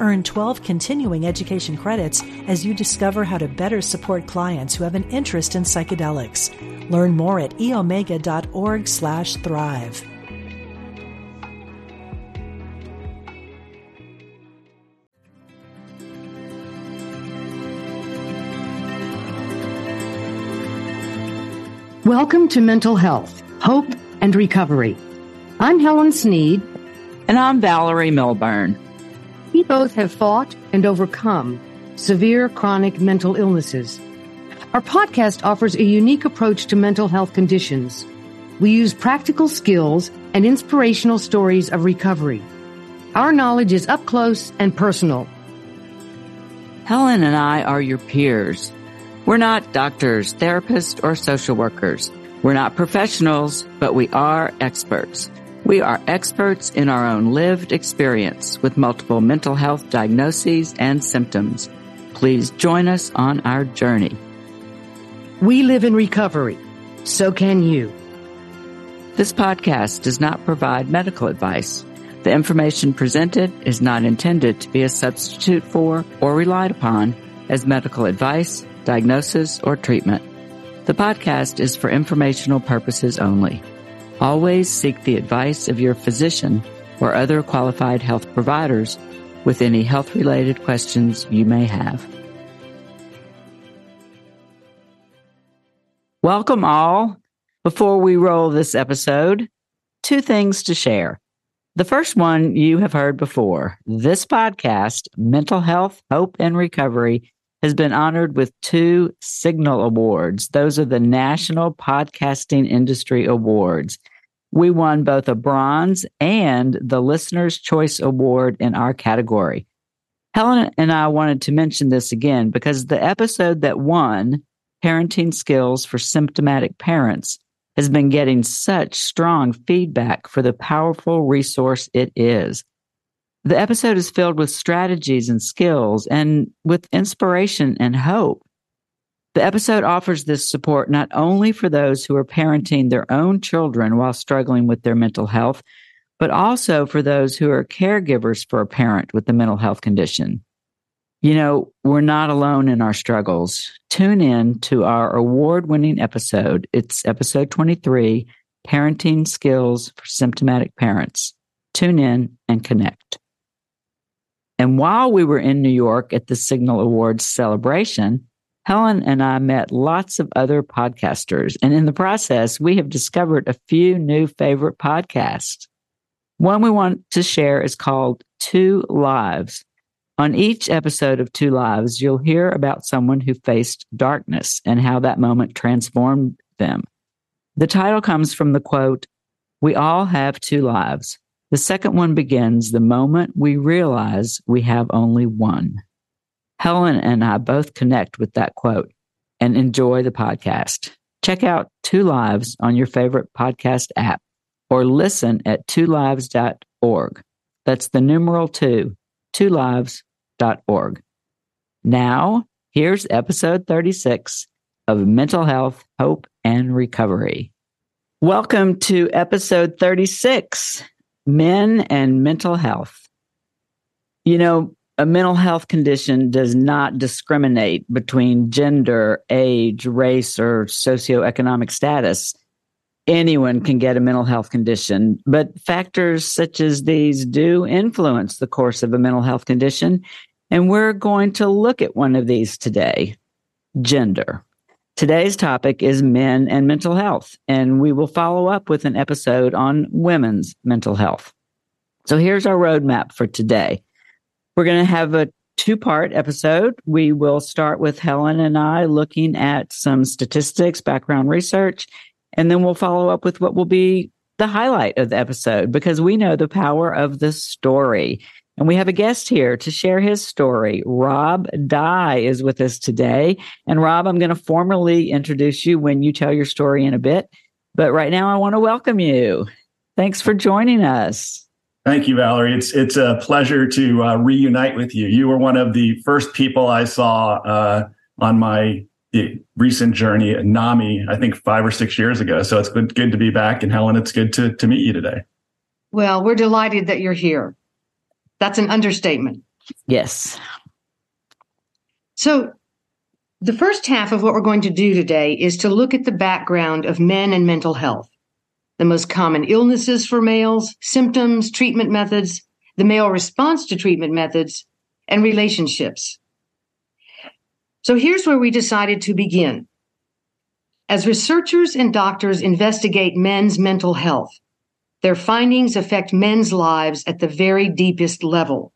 Earn 12 continuing education credits as you discover how to better support clients who have an interest in psychedelics. Learn more at eomega.org slash thrive. Welcome to Mental Health, Hope, and Recovery. I'm Helen Sneed. And I'm Valerie Milburn. We both have fought and overcome severe chronic mental illnesses. Our podcast offers a unique approach to mental health conditions. We use practical skills and inspirational stories of recovery. Our knowledge is up close and personal. Helen and I are your peers. We're not doctors, therapists, or social workers. We're not professionals, but we are experts. We are experts in our own lived experience with multiple mental health diagnoses and symptoms. Please join us on our journey. We live in recovery. So can you. This podcast does not provide medical advice. The information presented is not intended to be a substitute for or relied upon as medical advice, diagnosis, or treatment. The podcast is for informational purposes only. Always seek the advice of your physician or other qualified health providers with any health related questions you may have. Welcome all. Before we roll this episode, two things to share. The first one you have heard before. This podcast, Mental Health, Hope, and Recovery, has been honored with two Signal Awards. Those are the National Podcasting Industry Awards. We won both a bronze and the Listener's Choice Award in our category. Helen and I wanted to mention this again because the episode that won, Parenting Skills for Symptomatic Parents, has been getting such strong feedback for the powerful resource it is. The episode is filled with strategies and skills and with inspiration and hope. The episode offers this support not only for those who are parenting their own children while struggling with their mental health, but also for those who are caregivers for a parent with a mental health condition. You know, we're not alone in our struggles. Tune in to our award winning episode. It's episode 23 Parenting Skills for Symptomatic Parents. Tune in and connect. And while we were in New York at the Signal Awards celebration, Helen and I met lots of other podcasters, and in the process, we have discovered a few new favorite podcasts. One we want to share is called Two Lives. On each episode of Two Lives, you'll hear about someone who faced darkness and how that moment transformed them. The title comes from the quote, We all have two lives. The second one begins the moment we realize we have only one. Helen and I both connect with that quote and enjoy the podcast. Check out Two Lives on your favorite podcast app or listen at twolives.org. That's the numeral two, twolives.org. Now, here's episode 36 of Mental Health, Hope, and Recovery. Welcome to episode 36 Men and Mental Health. You know, a mental health condition does not discriminate between gender, age, race, or socioeconomic status. Anyone can get a mental health condition, but factors such as these do influence the course of a mental health condition. And we're going to look at one of these today gender. Today's topic is men and mental health, and we will follow up with an episode on women's mental health. So here's our roadmap for today. We're going to have a two part episode. We will start with Helen and I looking at some statistics, background research, and then we'll follow up with what will be the highlight of the episode because we know the power of the story. And we have a guest here to share his story. Rob Dye is with us today. And Rob, I'm going to formally introduce you when you tell your story in a bit. But right now, I want to welcome you. Thanks for joining us. Thank you, Valerie. It's it's a pleasure to uh, reunite with you. You were one of the first people I saw uh, on my recent journey at NAMI, I think five or six years ago. So it's good, good to be back. And Helen, it's good to, to meet you today. Well, we're delighted that you're here. That's an understatement. Yes. So, the first half of what we're going to do today is to look at the background of men and mental health, the most common illnesses for males, symptoms, treatment methods, the male response to treatment methods, and relationships. So here's where we decided to begin. As researchers and doctors investigate men's mental health, their findings affect men's lives at the very deepest level.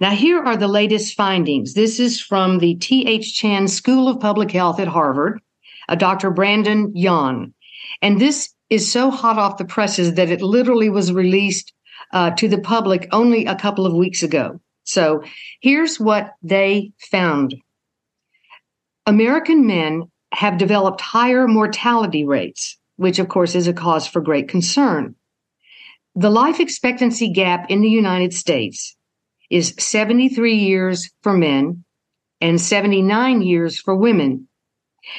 Now, here are the latest findings. This is from the T.H. Chan School of Public Health at Harvard, a Dr. Brandon Yan. And this is so hot off the presses that it literally was released uh, to the public only a couple of weeks ago. So here's what they found. American men have developed higher mortality rates, which of course is a cause for great concern. The life expectancy gap in the United States is 73 years for men and 79 years for women.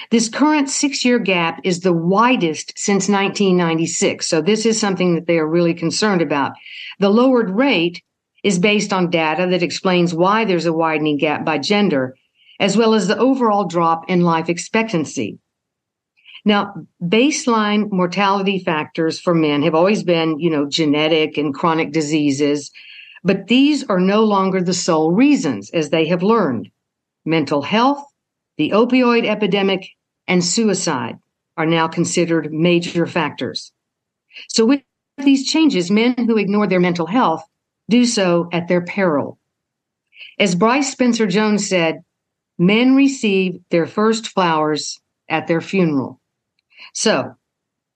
This current six year gap is the widest since 1996. So this is something that they are really concerned about. The lowered rate is based on data that explains why there's a widening gap by gender as well as the overall drop in life expectancy. Now, baseline mortality factors for men have always been, you know, genetic and chronic diseases, but these are no longer the sole reasons, as they have learned. Mental health, the opioid epidemic, and suicide are now considered major factors. So with these changes, men who ignore their mental health do so at their peril. As Bryce Spencer Jones said, men receive their first flowers at their funeral. So,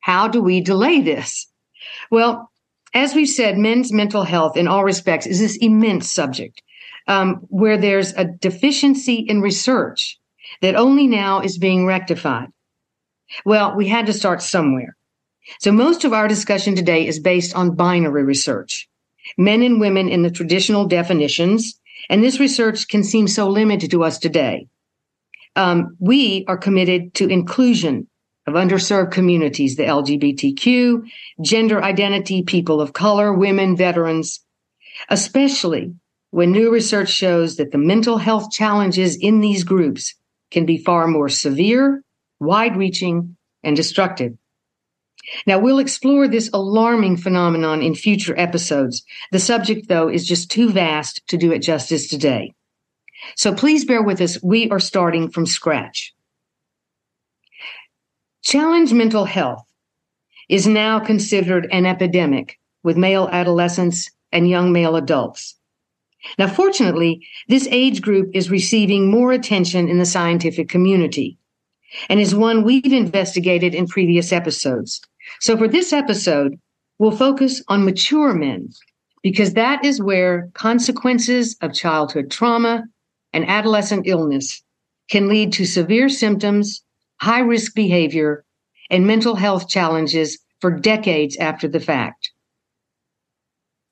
how do we delay this? Well, as we've said, men's mental health in all respects is this immense subject um, where there's a deficiency in research that only now is being rectified. Well, we had to start somewhere. So most of our discussion today is based on binary research. Men and women in the traditional definitions and this research can seem so limited to us today. Um, we are committed to inclusion of underserved communities, the LGBTQ, gender identity, people of color, women, veterans, especially when new research shows that the mental health challenges in these groups can be far more severe, wide reaching, and destructive. Now, we'll explore this alarming phenomenon in future episodes. The subject, though, is just too vast to do it justice today. So please bear with us. We are starting from scratch. Challenge mental health is now considered an epidemic with male adolescents and young male adults. Now, fortunately, this age group is receiving more attention in the scientific community and is one we've investigated in previous episodes. So for this episode, we'll focus on mature men because that is where consequences of childhood trauma and adolescent illness can lead to severe symptoms, high risk behavior, and mental health challenges for decades after the fact.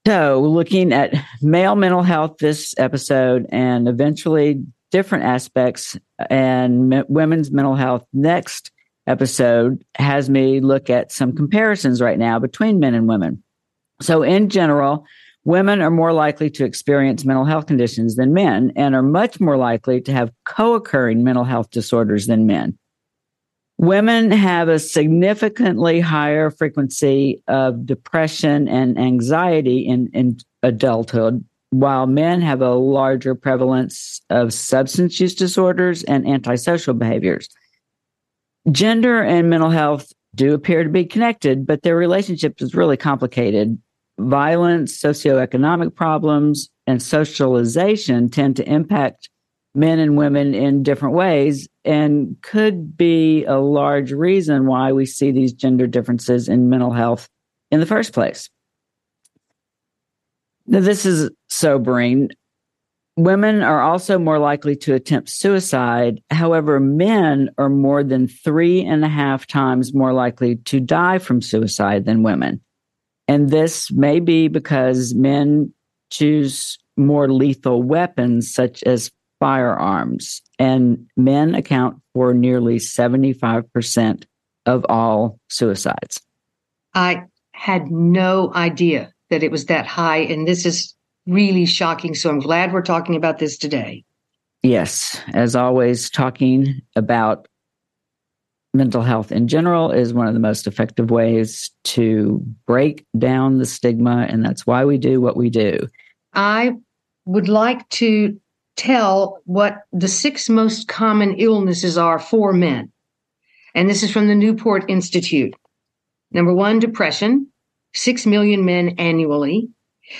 So, looking at male mental health this episode and eventually different aspects and women's mental health next episode has me look at some comparisons right now between men and women. So, in general, women are more likely to experience mental health conditions than men and are much more likely to have co occurring mental health disorders than men. Women have a significantly higher frequency of depression and anxiety in, in adulthood, while men have a larger prevalence of substance use disorders and antisocial behaviors. Gender and mental health do appear to be connected, but their relationship is really complicated. Violence, socioeconomic problems, and socialization tend to impact men and women in different ways and could be a large reason why we see these gender differences in mental health in the first place. Now, this is sobering. Women are also more likely to attempt suicide. However, men are more than three and a half times more likely to die from suicide than women. And this may be because men choose more lethal weapons, such as firearms, and men account for nearly 75% of all suicides. I had no idea that it was that high, and this is really shocking. So I'm glad we're talking about this today. Yes, as always, talking about mental health in general is one of the most effective ways to break down the stigma, and that's why we do what we do. I would like to tell what the six most common illnesses are for men. And this is from the Newport Institute. Number one, depression, 6 million men annually.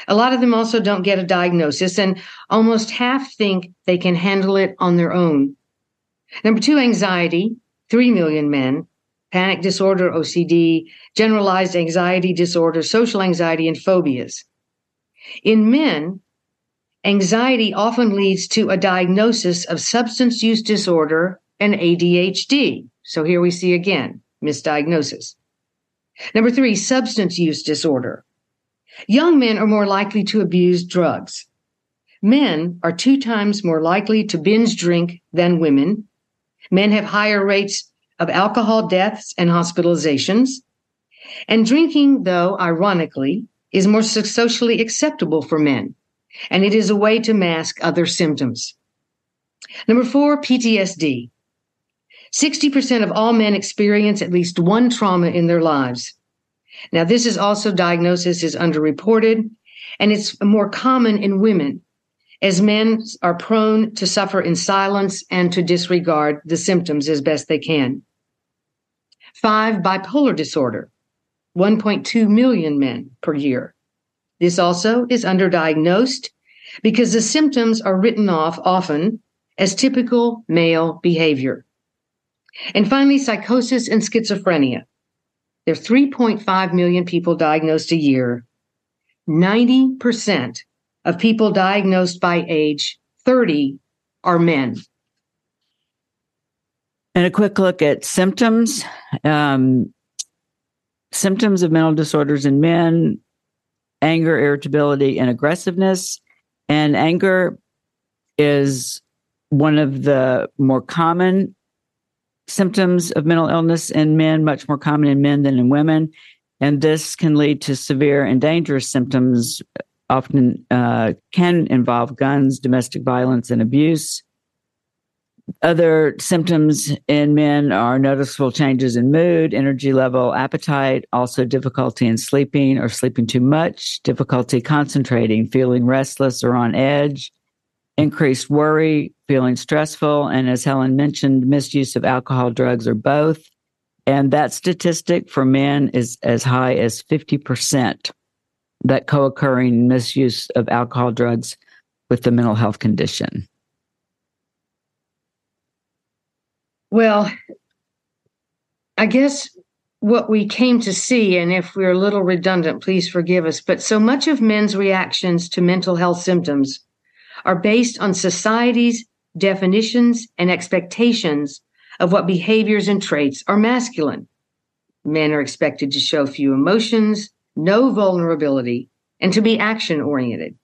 A lot of them also don't get a diagnosis, and almost half think they can handle it on their own. Number two, anxiety, 3 million men. Panic disorder, OCD, generalized anxiety disorder, social anxiety, and phobias. In men, anxiety often leads to a diagnosis of substance use disorder and ADHD. So here we see again misdiagnosis. Number three, substance use disorder. Young men are more likely to abuse drugs. Men are two times more likely to binge drink than women. Men have higher rates of alcohol deaths and hospitalizations. And drinking, though, ironically, is more socially acceptable for men, and it is a way to mask other symptoms. Number four, PTSD. 60% of all men experience at least one trauma in their lives. Now, this is also diagnosis is underreported, and it's more common in women, as men are prone to suffer in silence and to disregard the symptoms as best they can. Five, bipolar disorder, 1.2 million men per year. This also is underdiagnosed because the symptoms are written off often as typical male behavior. And finally, psychosis and schizophrenia. There are 3.5 million people diagnosed a year. 90% of people diagnosed by age 30 are men. And a quick look at symptoms. Um, symptoms of mental disorders in men anger, irritability, and aggressiveness. And anger is one of the more common symptoms of mental illness in men, much more common in men than in women. And this can lead to severe and dangerous symptoms, often uh, can involve guns, domestic violence, and abuse. Other symptoms in men are noticeable changes in mood, energy level, appetite, also difficulty in sleeping or sleeping too much, difficulty concentrating, feeling restless or on edge, increased worry, feeling stressful, and as Helen mentioned, misuse of alcohol, drugs, or both. And that statistic for men is as high as 50% that co occurring misuse of alcohol, drugs with the mental health condition. Well, I guess what we came to see, and if we're a little redundant, please forgive us, but so much of men's reactions to mental health symptoms are based on society's definitions and expectations of what behaviors and traits are masculine. Men are expected to show few emotions, no vulnerability, and to be action oriented.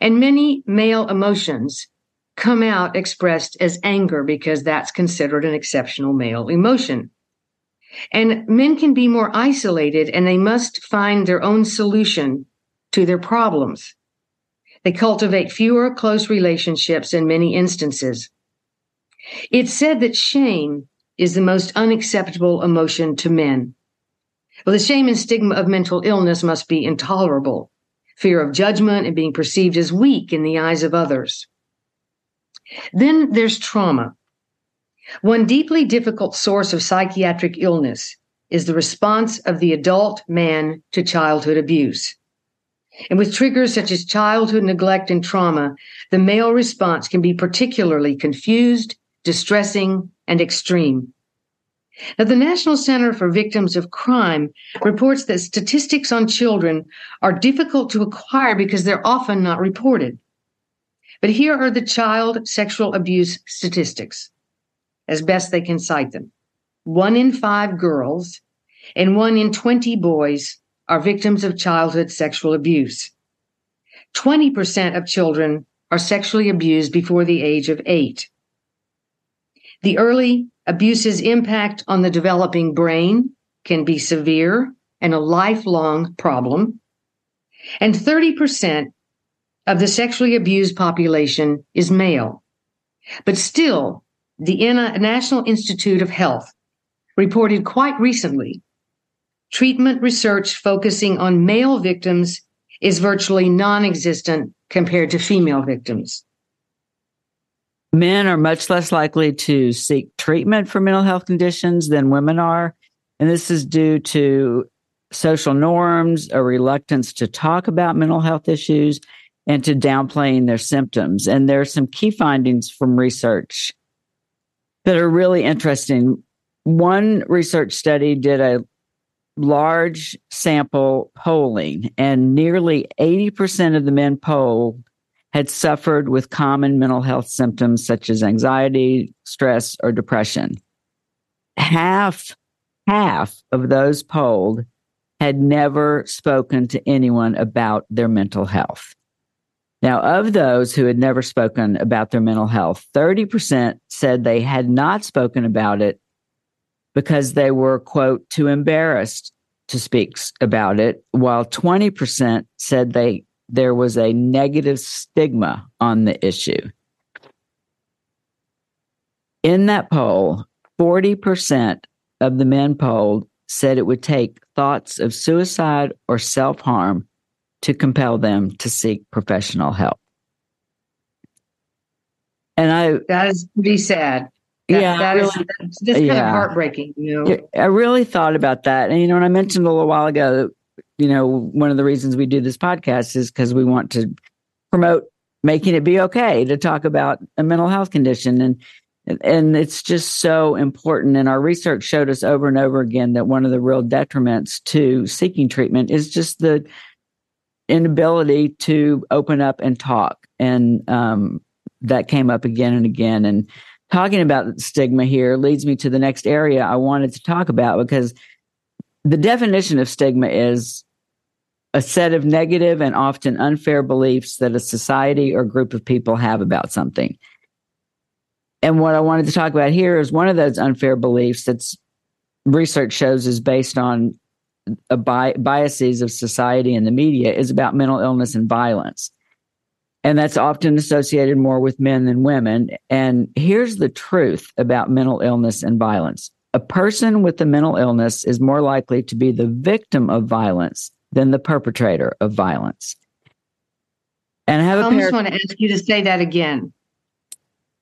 And many male emotions come out expressed as anger because that's considered an exceptional male emotion. And men can be more isolated and they must find their own solution to their problems. They cultivate fewer close relationships in many instances. It's said that shame is the most unacceptable emotion to men. Well, the shame and stigma of mental illness must be intolerable. Fear of judgment and being perceived as weak in the eyes of others. Then there's trauma. One deeply difficult source of psychiatric illness is the response of the adult man to childhood abuse. And with triggers such as childhood neglect and trauma, the male response can be particularly confused, distressing, and extreme. Now, the National Center for Victims of Crime reports that statistics on children are difficult to acquire because they're often not reported. But here are the child sexual abuse statistics as best they can cite them. One in five girls and one in 20 boys are victims of childhood sexual abuse. 20% of children are sexually abused before the age of eight. The early abuse's impact on the developing brain can be severe and a lifelong problem. And 30% of the sexually abused population is male. But still, the National Institute of Health reported quite recently treatment research focusing on male victims is virtually non existent compared to female victims. Men are much less likely to seek treatment for mental health conditions than women are. And this is due to social norms, a reluctance to talk about mental health issues, and to downplaying their symptoms. And there are some key findings from research that are really interesting. One research study did a large sample polling, and nearly 80% of the men polled had suffered with common mental health symptoms such as anxiety, stress, or depression. Half, half of those polled had never spoken to anyone about their mental health. Now, of those who had never spoken about their mental health, 30% said they had not spoken about it because they were, quote, too embarrassed to speak about it, while 20% said they there was a negative stigma on the issue. In that poll, 40% of the men polled said it would take thoughts of suicide or self harm to compel them to seek professional help. And I that is pretty sad. That, yeah, that really, is, that's just kind of heartbreaking. You know, I really thought about that, and you know, and I mentioned a little while ago, you know, one of the reasons we do this podcast is because we want to promote making it be okay to talk about a mental health condition, and and it's just so important. And our research showed us over and over again that one of the real detriments to seeking treatment is just the inability to open up and talk, and um, that came up again and again, and talking about stigma here leads me to the next area I wanted to talk about because the definition of stigma is a set of negative and often unfair beliefs that a society or group of people have about something. And what I wanted to talk about here is one of those unfair beliefs that's research shows is based on bi- biases of society and the media is about mental illness and violence and that's often associated more with men than women. And here's the truth about mental illness and violence a person with a mental illness is more likely to be the victim of violence than the perpetrator of violence. And I have I a almost want to ask you to say that again.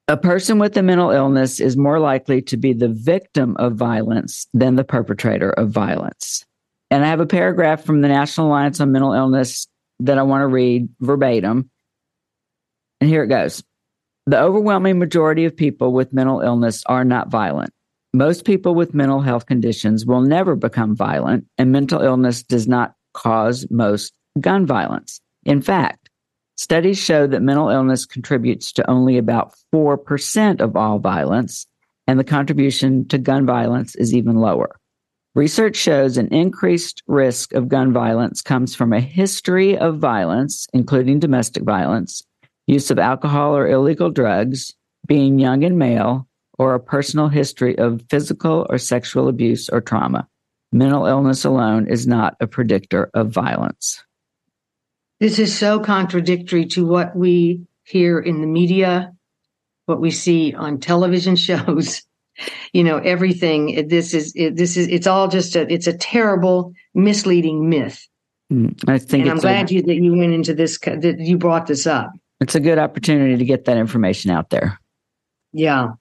A person with a mental illness is more likely to be the victim of violence than the perpetrator of violence. And I have a paragraph from the National Alliance on Mental Illness that I want to read verbatim. And here it goes. The overwhelming majority of people with mental illness are not violent. Most people with mental health conditions will never become violent, and mental illness does not cause most gun violence. In fact, studies show that mental illness contributes to only about 4% of all violence, and the contribution to gun violence is even lower. Research shows an increased risk of gun violence comes from a history of violence, including domestic violence, use of alcohol or illegal drugs, being young and male, or a personal history of physical or sexual abuse or trauma. Mental illness alone is not a predictor of violence. This is so contradictory to what we hear in the media, what we see on television shows. You know, everything. This is this is it's all just a it's a terrible, misleading myth. Mm, I think, and I'm glad a, you that you went into this that you brought this up. It's a good opportunity to get that information out there. Yeah.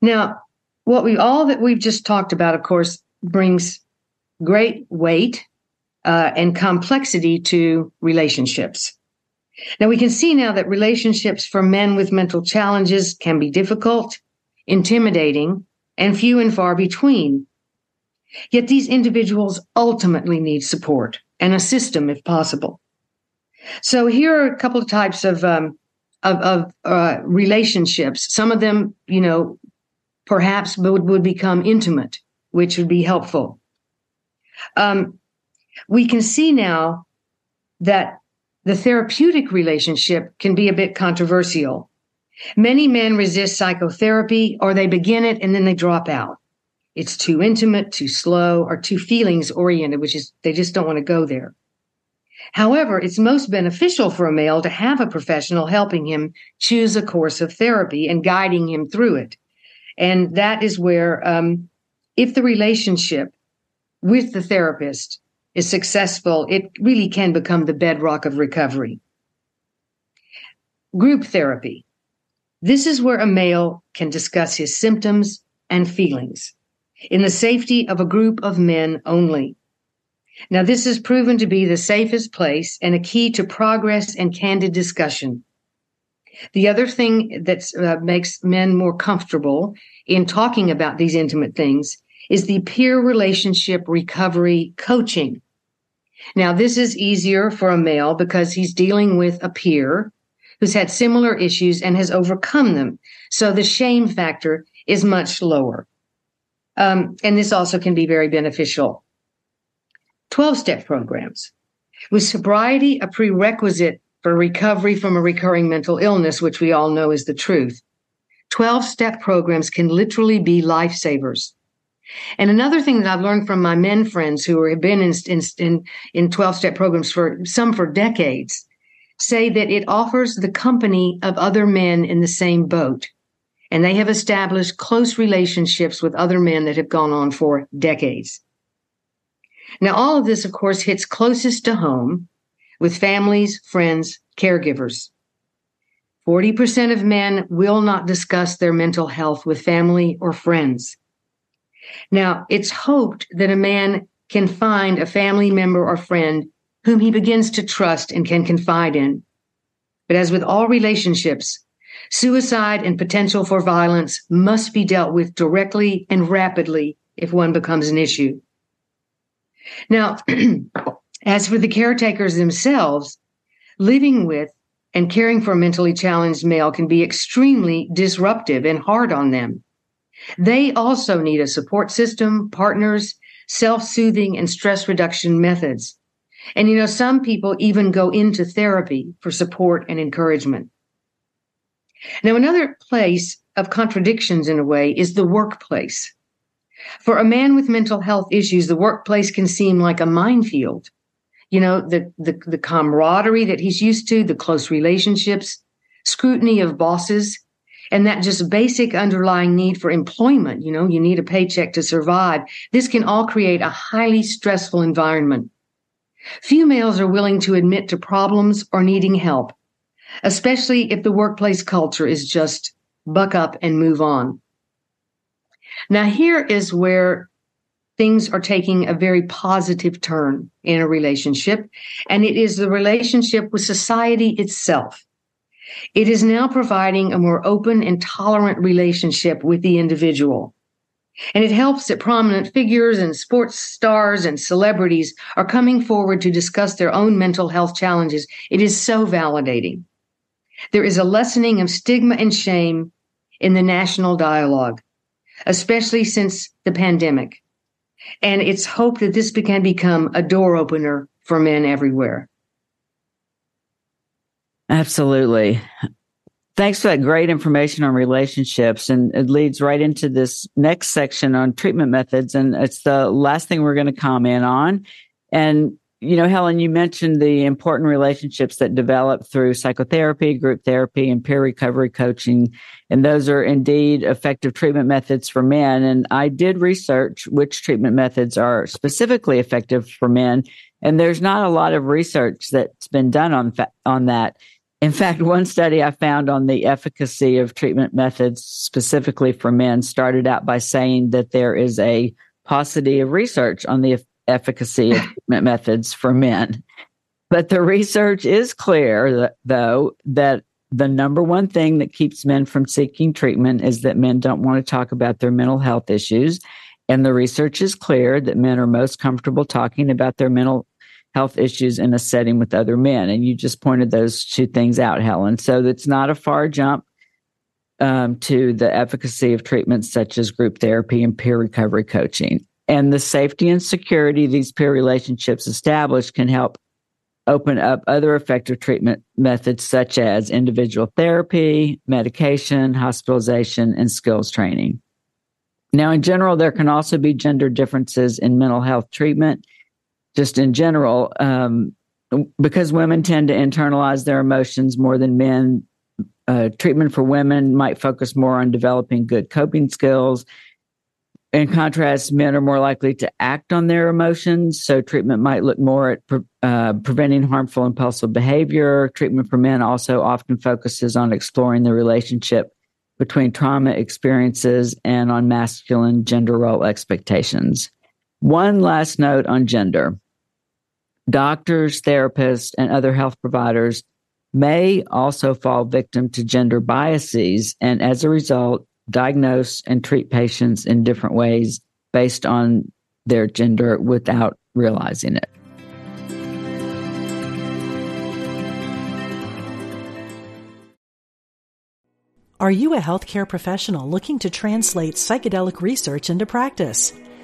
Now, what we all that we've just talked about, of course, brings great weight uh, and complexity to relationships. Now, we can see now that relationships for men with mental challenges can be difficult, intimidating, and few and far between. Yet these individuals ultimately need support and a system if possible. So here are a couple of types of um, of, of uh, relationships. Some of them, you know, perhaps would, would become intimate, which would be helpful. Um, we can see now that the therapeutic relationship can be a bit controversial. Many men resist psychotherapy or they begin it and then they drop out. It's too intimate, too slow, or too feelings oriented, which is they just don't want to go there. However, it's most beneficial for a male to have a professional helping him choose a course of therapy and guiding him through it. And that is where, um, if the relationship with the therapist is successful, it really can become the bedrock of recovery. Group therapy. This is where a male can discuss his symptoms and feelings in the safety of a group of men only. Now, this has proven to be the safest place and a key to progress and candid discussion. The other thing that uh, makes men more comfortable in talking about these intimate things is the peer relationship recovery coaching. Now, this is easier for a male because he's dealing with a peer who's had similar issues and has overcome them. So the shame factor is much lower. Um, and this also can be very beneficial. 12 step programs. With sobriety a prerequisite for recovery from a recurring mental illness, which we all know is the truth, 12 step programs can literally be lifesavers. And another thing that I've learned from my men friends who have been in, in, in 12 step programs for some for decades say that it offers the company of other men in the same boat. And they have established close relationships with other men that have gone on for decades. Now, all of this, of course, hits closest to home with families, friends, caregivers. 40% of men will not discuss their mental health with family or friends. Now, it's hoped that a man can find a family member or friend whom he begins to trust and can confide in. But as with all relationships, suicide and potential for violence must be dealt with directly and rapidly if one becomes an issue. Now, as for the caretakers themselves, living with and caring for a mentally challenged male can be extremely disruptive and hard on them. They also need a support system, partners, self soothing, and stress reduction methods. And you know, some people even go into therapy for support and encouragement. Now, another place of contradictions in a way is the workplace. For a man with mental health issues, the workplace can seem like a minefield. You know, the, the, the camaraderie that he's used to, the close relationships, scrutiny of bosses, and that just basic underlying need for employment. You know, you need a paycheck to survive. This can all create a highly stressful environment. Few males are willing to admit to problems or needing help, especially if the workplace culture is just buck up and move on. Now, here is where things are taking a very positive turn in a relationship, and it is the relationship with society itself. It is now providing a more open and tolerant relationship with the individual. And it helps that prominent figures and sports stars and celebrities are coming forward to discuss their own mental health challenges. It is so validating. There is a lessening of stigma and shame in the national dialogue especially since the pandemic. And it's hoped that this can become a door opener for men everywhere. Absolutely. Thanks for that great information on relationships. And it leads right into this next section on treatment methods. And it's the last thing we're going to comment on. And you know, Helen, you mentioned the important relationships that develop through psychotherapy, group therapy, and peer recovery coaching. And those are indeed effective treatment methods for men. And I did research which treatment methods are specifically effective for men. And there's not a lot of research that's been done on, fa- on that. In fact, one study I found on the efficacy of treatment methods specifically for men started out by saying that there is a paucity of research on the efficacy of treatment methods for men. But the research is clear, that, though, that the number one thing that keeps men from seeking treatment is that men don't want to talk about their mental health issues. And the research is clear that men are most comfortable talking about their mental health issues in a setting with other men. And you just pointed those two things out, Helen. So it's not a far jump um, to the efficacy of treatments such as group therapy and peer recovery coaching. And the safety and security these peer relationships establish can help open up other effective treatment methods such as individual therapy, medication, hospitalization, and skills training. Now, in general, there can also be gender differences in mental health treatment. Just in general, um, because women tend to internalize their emotions more than men, uh, treatment for women might focus more on developing good coping skills. In contrast, men are more likely to act on their emotions. So, treatment might look more at pre- uh, preventing harmful impulsive behavior. Treatment for men also often focuses on exploring the relationship between trauma experiences and on masculine gender role expectations. One last note on gender doctors, therapists, and other health providers may also fall victim to gender biases and as a result diagnose and treat patients in different ways based on their gender without realizing it. Are you a healthcare professional looking to translate psychedelic research into practice?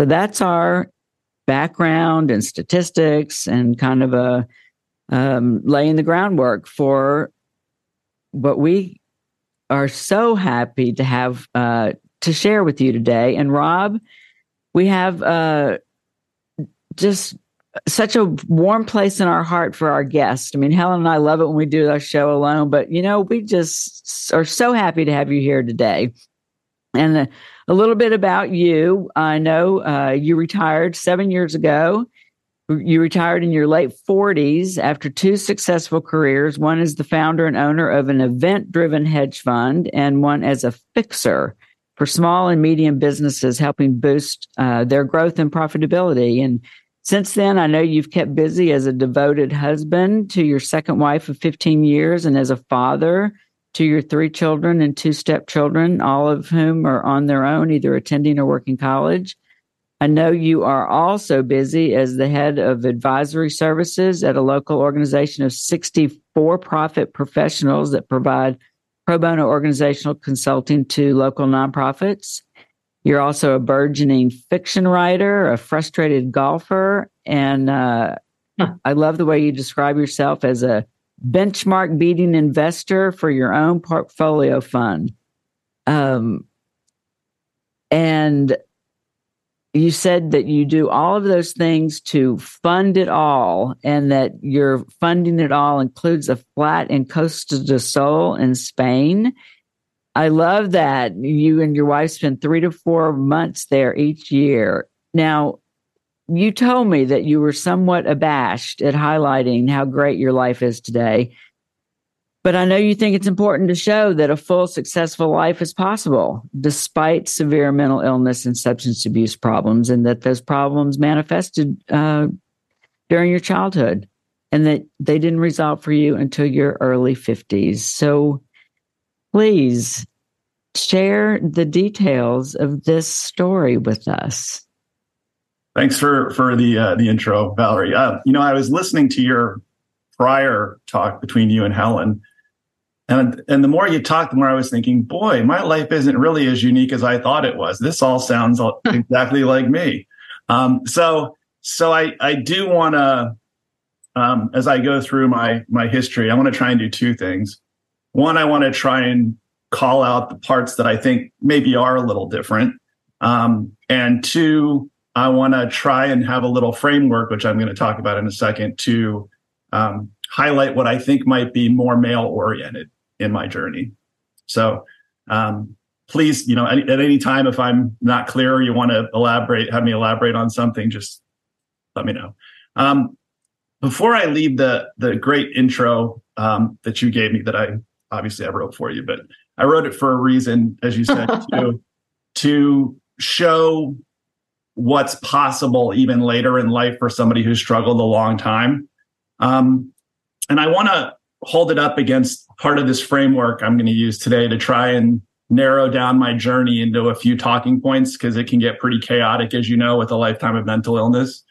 So that's our background and statistics and kind of a um, laying the groundwork for what we are so happy to have uh, to share with you today. And Rob, we have uh, just such a warm place in our heart for our guest. I mean, Helen and I love it when we do our show alone, but you know, we just are so happy to have you here today. And uh, a little bit about you. I know uh, you retired seven years ago. You retired in your late 40s after two successful careers. One as the founder and owner of an event driven hedge fund, and one as a fixer for small and medium businesses, helping boost uh, their growth and profitability. And since then, I know you've kept busy as a devoted husband to your second wife of 15 years and as a father to your three children and two stepchildren, all of whom are on their own, either attending or working college. I know you are also busy as the head of advisory services at a local organization of 64 profit professionals that provide pro bono organizational consulting to local nonprofits. You're also a burgeoning fiction writer, a frustrated golfer, and uh, huh. I love the way you describe yourself as a benchmark beating investor for your own portfolio fund. Um, and you said that you do all of those things to fund it all, and that your funding it all includes a flat in Costa de Sol in Spain. I love that you and your wife spend three to four months there each year. Now, you told me that you were somewhat abashed at highlighting how great your life is today. But I know you think it's important to show that a full, successful life is possible despite severe mental illness and substance abuse problems, and that those problems manifested uh, during your childhood and that they didn't resolve for you until your early 50s. So please share the details of this story with us. Thanks for for the uh, the intro, Valerie. Uh, you know, I was listening to your prior talk between you and Helen, and and the more you talked, the more I was thinking, boy, my life isn't really as unique as I thought it was. This all sounds exactly like me. Um, so so I I do want to, um, as I go through my my history, I want to try and do two things. One, I want to try and call out the parts that I think maybe are a little different, um, and two I want to try and have a little framework, which I'm going to talk about in a second, to um, highlight what I think might be more male oriented. in my journey. So, um, please, you know, at, at any time, if I'm not clear or you want to elaborate, have me elaborate on something, just let me know. Um, before I leave the the great intro um, that you gave me, that I obviously I wrote for you, but I wrote it for a reason, as you said, to to show what's possible even later in life for somebody who's struggled a long time. Um, and I want to hold it up against part of this framework I'm going to use today to try and narrow down my journey into a few talking points because it can get pretty chaotic, as you know, with a lifetime of mental illness.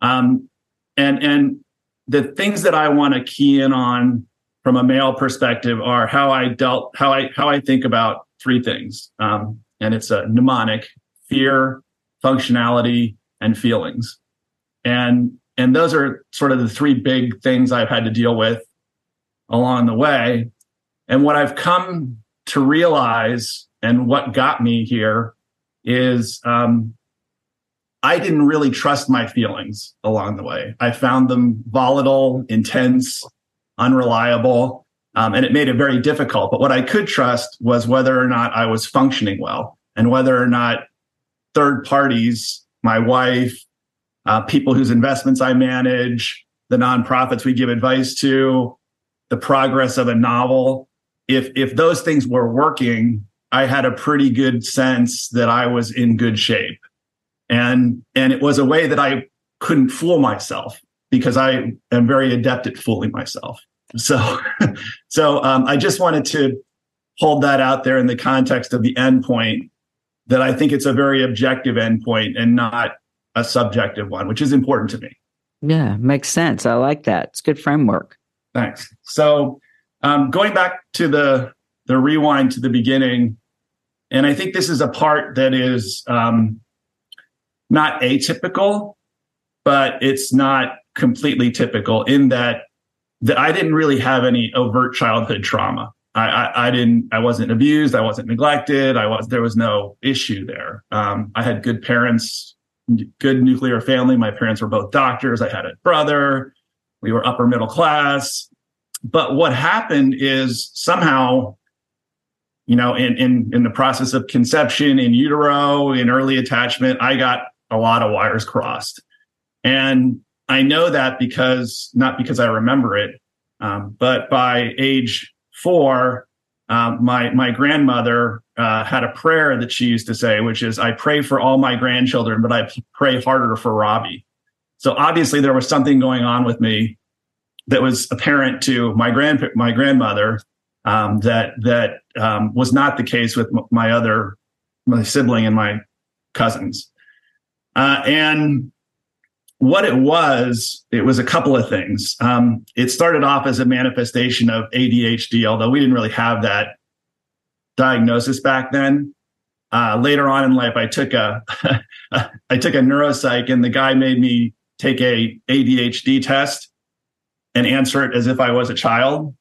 Um, and and the things that I want to key in on from a male perspective are how I dealt, how I how I think about three things, um, and it's a mnemonic: fear, functionality, and feelings. And and those are sort of the three big things I've had to deal with along the way. And what I've come to realize, and what got me here, is um, I didn't really trust my feelings along the way. I found them volatile, intense, unreliable, um, and it made it very difficult. But what I could trust was whether or not I was functioning well and whether or not third parties, my wife, uh, people whose investments I manage, the nonprofits we give advice to, the progress of a novel. If if those things were working, I had a pretty good sense that I was in good shape and and it was a way that I couldn't fool myself because I am very adept at fooling myself. So so um, I just wanted to hold that out there in the context of the endpoint that I think it's a very objective endpoint and not a subjective one, which is important to me. Yeah, makes sense. I like that. It's good framework. Thanks. So um, going back to the the rewind to the beginning, and I think this is a part that is um, not atypical, but it's not completely typical in that that I didn't really have any overt childhood trauma. I, I, I, didn't, I wasn't abused. I wasn't neglected. I was, there was no issue there. Um, I had good parents, good nuclear family. My parents were both doctors. I had a brother. We were upper middle class. But what happened is somehow, you know, in, in, in the process of conception, in utero, in early attachment, I got a lot of wires crossed. And I know that because not because I remember it, um, but by age four, um, my my grandmother uh, had a prayer that she used to say, which is, "I pray for all my grandchildren, but I pray harder for Robbie." So obviously, there was something going on with me that was apparent to my grand my grandmother um, that that um, was not the case with my other my sibling and my cousins. Uh, and what it was, it was a couple of things. Um, it started off as a manifestation of ADHD, although we didn't really have that diagnosis back then. Uh, later on in life, I took a I took a neuropsych, and the guy made me take a ADHD test and answer it as if I was a child.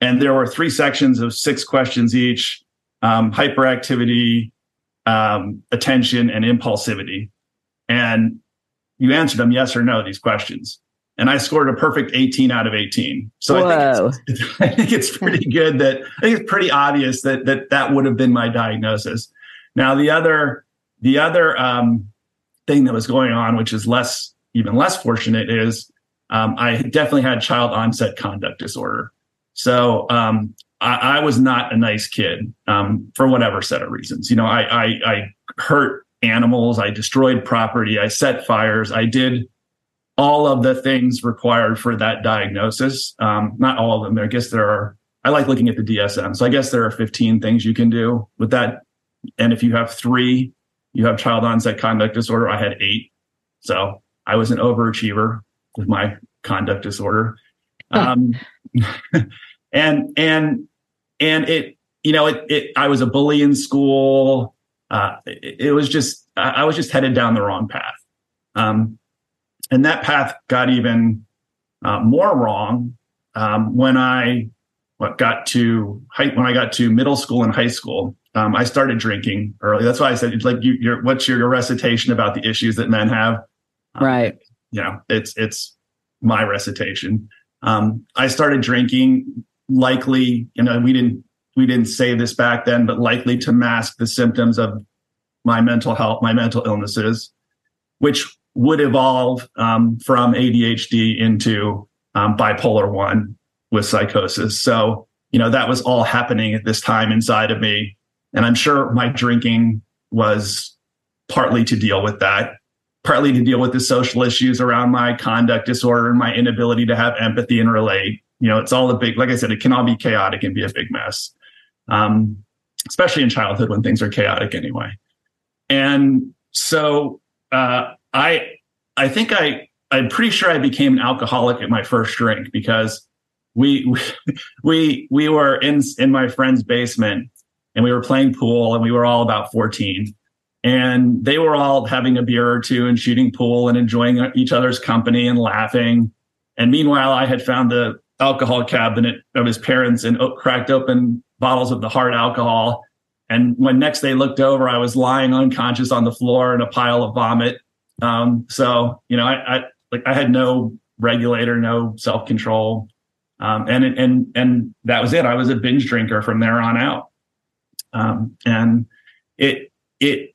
And there were three sections of six questions each: um, hyperactivity, um, attention, and impulsivity and you answered them yes or no these questions. And i scored a perfect 18 out of 18 so I think, it's, I think it's pretty good that i think it's pretty obvious that that that would have been my diagnosis. Now the other the other um, thing that was going on which is less even less fortunate is um, i definitely had child onset conduct disorder. So um, I, I, was not a nice kid um, for whatever set of reasons. You know i i, I hurt animals. I destroyed property. I set fires. I did all of the things required for that diagnosis. Um, not all of them. I guess there are, I like looking at the DSM. So I guess there are 15 things you can do with that. And if you have three, you have child onset conduct disorder. I had eight. So I was an overachiever with my conduct disorder. Um, and, and, and it, you know, it, it, I was a bully in school uh, it, it, was just I was just headed down the wrong path, um, and that path got even uh, more wrong um, when I what got to high, when I got to middle school and high school. Um, I started drinking early. That's why I said, like, you, your, what's your recitation about the issues that men have? Um, right. You know, it's it's my recitation. Um, I started drinking likely, you know, we didn't we didn't say this back then, but likely to mask the symptoms of my mental health, my mental illnesses, which would evolve um, from ADHD into um, bipolar one with psychosis. So, you know, that was all happening at this time inside of me. And I'm sure my drinking was partly to deal with that, partly to deal with the social issues around my conduct disorder and my inability to have empathy and relate. You know, it's all a big, like I said, it can all be chaotic and be a big mess, um, especially in childhood when things are chaotic anyway. And so uh, I, I think I, I'm pretty sure I became an alcoholic at my first drink because we, we, we were in in my friend's basement and we were playing pool and we were all about 14 and they were all having a beer or two and shooting pool and enjoying each other's company and laughing. And meanwhile, I had found the alcohol cabinet of his parents and cracked open bottles of the hard alcohol. And when next they looked over, I was lying unconscious on the floor in a pile of vomit. Um, so you know, I, I like I had no regulator, no self control, um, and and and that was it. I was a binge drinker from there on out, um, and it it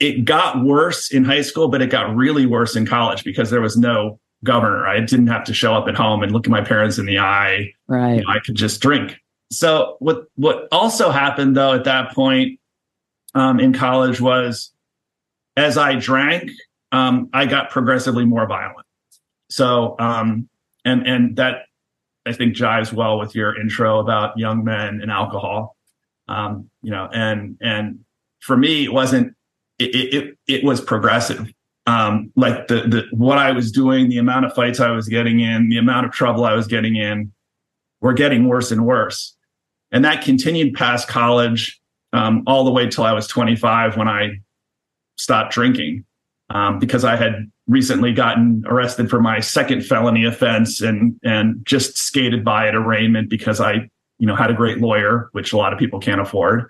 it got worse in high school, but it got really worse in college because there was no governor. I didn't have to show up at home and look at my parents in the eye. Right. You know, I could just drink. So what what also happened though at that point um, in college was as I drank, um, I got progressively more violent. So um, and and that I think jives well with your intro about young men and alcohol. Um, you know, and and for me, it wasn't it, it, it was progressive. Um, like the, the, what I was doing, the amount of fights I was getting in, the amount of trouble I was getting in were getting worse and worse. And that continued past college, um, all the way till I was 25 when I stopped drinking. Um, because I had recently gotten arrested for my second felony offense and, and just skated by at arraignment because I, you know, had a great lawyer, which a lot of people can't afford.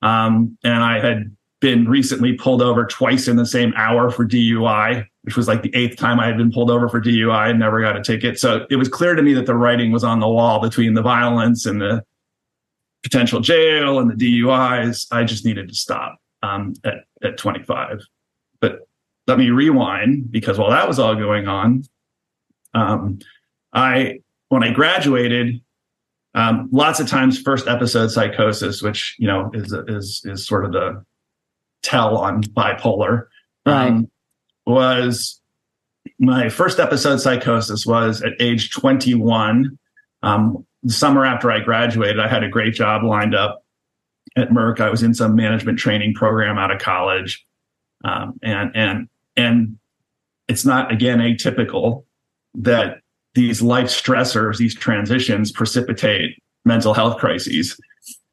Um, and I had been recently pulled over twice in the same hour for DUI, which was like the eighth time I had been pulled over for DUI and never got a ticket. So it was clear to me that the writing was on the wall between the violence and the potential jail and the DUIs. I just needed to stop um, at, at 25. But let me rewind because while that was all going on, um, I when I graduated, um, lots of times first episode psychosis, which you know is is is sort of the tell on bipolar right. um, was my first episode psychosis was at age 21 um, the summer after i graduated i had a great job lined up at merck. I was in some management training program out of college. Um, and and and it's not again atypical that these life stressors these transitions precipitate mental health crises.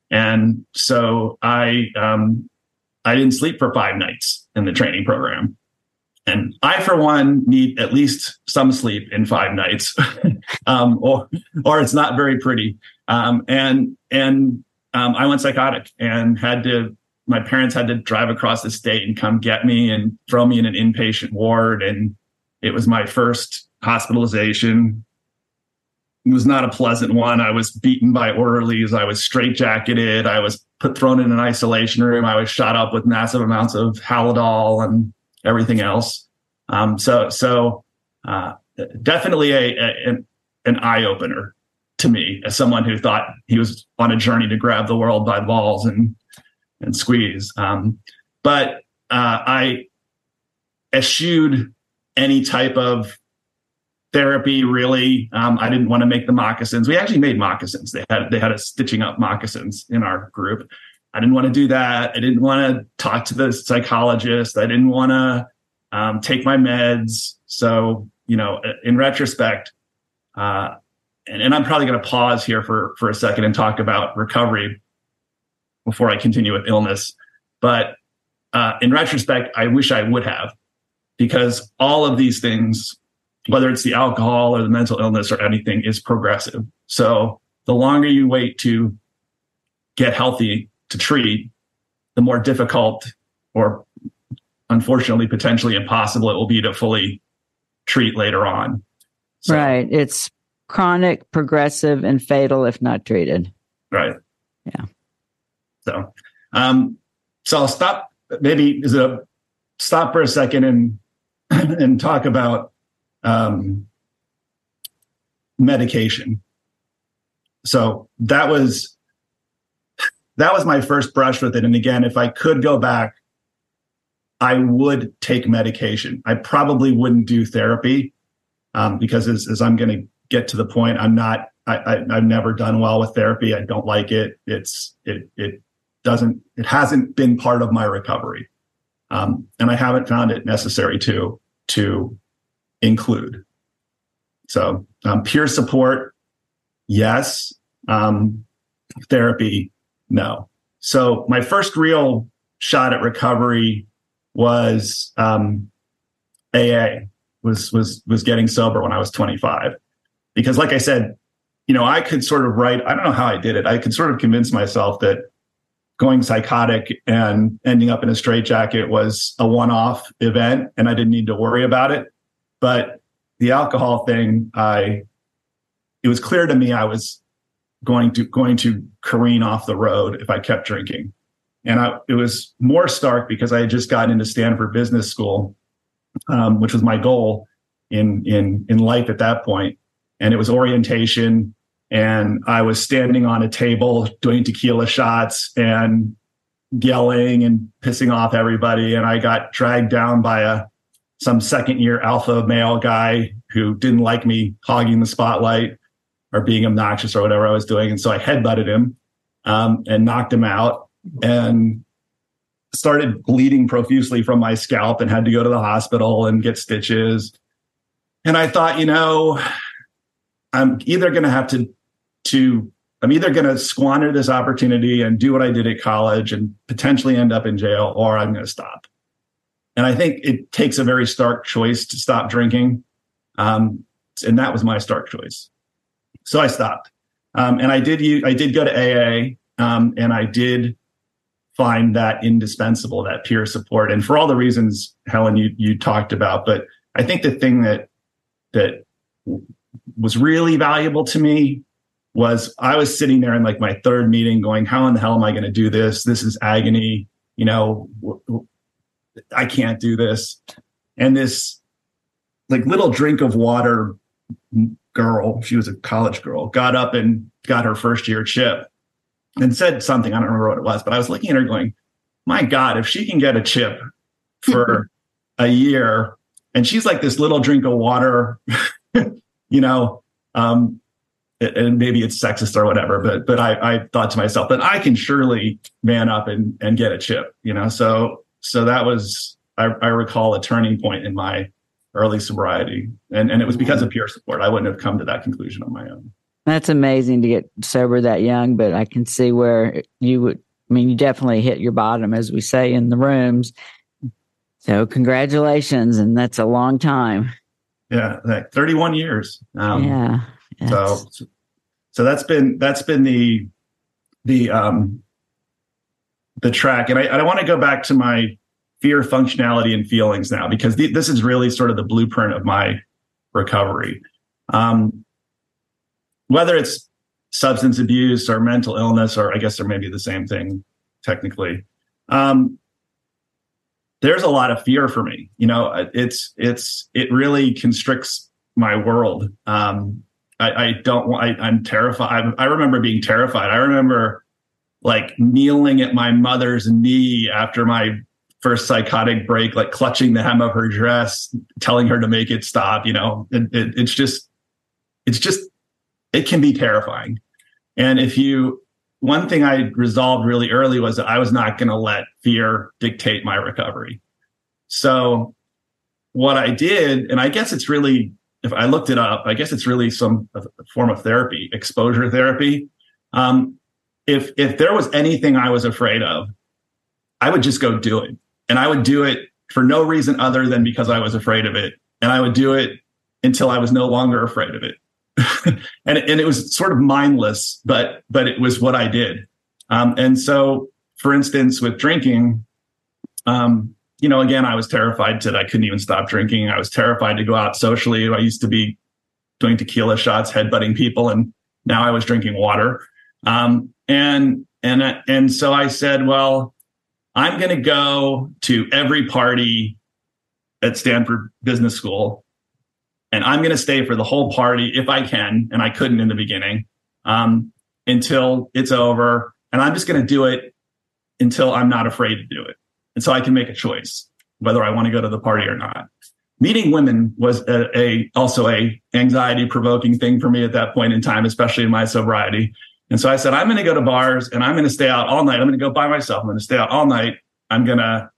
And so i um, I didn't sleep for five nights in the training program. And I, for one, need at least some sleep in five nights, um, or or it's not very pretty. Um, and and um, I went psychotic and had to. My parents had to drive across the state and come get me and throw me in an inpatient ward. And it was my first hospitalization. It was not a pleasant one. I was beaten by orderlies. I was straitjacketed. I was put thrown in an isolation room. I was shot up with massive amounts of Haldol and everything else. Um, so so uh, definitely a, a, an, eye opener to me as someone who thought he was on a journey to grab the world by the balls and and squeeze. Um, but uh, I eschewed any type of therapy really um, i didn't want to make the moccasins we actually made moccasins they had they had us stitching up moccasins in our group i didn't want to do that. I didn't want to talk to the psychologist. I didn't want to um, take my meds. So you know in retrospect uh, and, and i'm probably going to pause here for for a second and talk about recovery before i continue with illness. But uh, in retrospect i wish i would have because all of these things whether it's the alcohol or the mental illness or anything, is progressive. So the longer you wait to get healthy to treat, the more difficult or unfortunately potentially impossible it will be to fully treat later on. So. Right. It's chronic, progressive, and fatal if not treated. Right. Yeah. So, um, so I'll stop. Maybe is it a stop for a second and and talk about um, medication. So that was that was my first brush with it. And again, if I could go back, I would take medication. I probably wouldn't do therapy um, because as, as I'm going to get to the point, I'm not. I, I, have never done well with therapy. I don't like it. It's it it doesn't. It hasn't been part of my recovery, um, and I haven't found it necessary to to include. So um, peer support, yes. Um, therapy, no. So my first real shot at recovery was um, AA. Was was was getting sober when I was 25, because like I said, you know, I could sort of write. I don't know how I did it. I could sort of convince myself that going psychotic and ending up in a straitjacket was a one-off event, and I didn't need to worry about it. But the alcohol thing, I it was clear to me I was going to going to careen off the road if I kept drinking. And I, it was more stark because I had just gotten into Stanford Business School, um, which was my goal in in in life at that point. And it was orientation, and I was standing on a table doing tequila shots and yelling and pissing off everybody. And I got dragged down by a some second year alpha male guy who didn't like me hogging the spotlight or being obnoxious or whatever I was doing. And so I headbutted him um, and knocked him out and started bleeding profusely from my scalp and had to go to the hospital and get stitches. And I thought, you know, I'm either going to have to, to, I'm either going to squander this opportunity and do what I did at college and potentially end up in jail, or I'm going to stop. And I think it takes a very stark choice to stop drinking. Um, and that was my stark choice. So I stopped. Um, and I did I did go to AA um, and I did find that indispensable, that peer support. And for all the reasons, Helen, you, you talked about, but I think the thing that, that was really valuable to me was I was sitting there in like my third meeting going, how in the hell am I going to do this? This is agony. You know, I can't do this. And this like little drink of water girl, she was a college girl, got up and got her first year chip and said something. I don't remember what it was, but I was looking at her going, my God, if she can get a chip for a year and she's like this little drink of water, you know, um, and maybe it's sexist or whatever, but but I, I thought to myself that I can surely man up and and get a chip, you know. So so that was I, I recall a turning point in my early sobriety, and and it was because of peer support. I wouldn't have come to that conclusion on my own. That's amazing to get sober that young, but I can see where you would. I mean, you definitely hit your bottom, as we say in the rooms. So, congratulations, and that's a long time. Yeah, like 31 years. Um, yeah. So, so that's been that's been the the um the track. And I, I want to go back to my fear, functionality, and feelings now because the, this is really sort of the blueprint of my recovery. Um, whether it's substance abuse or mental illness, or I guess they're maybe the same thing technically. Um, there's a lot of fear for me. You know, it's it's it really constricts my world. Um, I, I don't want. I, am terrified. I, I remember being terrified. I remember like kneeling at my mother's knee after my first psychotic break, like clutching the hem of her dress, telling her to make it stop. You know, it, it, it's just, it's just, it can be terrifying. And if you, one thing I resolved really early was that I was not going to let fear dictate my recovery. So what I did, and I guess it's really, if I looked it up, I guess it's really some form of therapy, exposure therapy. Um, if if there was anything I was afraid of, I would just go do it. And I would do it for no reason other than because I was afraid of it. And I would do it until I was no longer afraid of it. and, and it was sort of mindless, but but it was what I did. Um, and so, for instance, with drinking, um, you know, again, I was terrified that I couldn't even stop drinking. I was terrified to go out socially. I used to be doing tequila shots, headbutting people, and now I was drinking water. Um, and and and so I said, well, I'm going to go to every party at Stanford Business School, and I'm going to stay for the whole party if I can, and I couldn't in the beginning um, until it's over, and I'm just going to do it until I'm not afraid to do it, and so I can make a choice whether I want to go to the party or not. Meeting women was a, a also a anxiety provoking thing for me at that point in time, especially in my sobriety. And so I said, I'm going to go to bars and I'm going to stay out all night. I'm going to go by myself. I'm going to stay out all night. I'm going to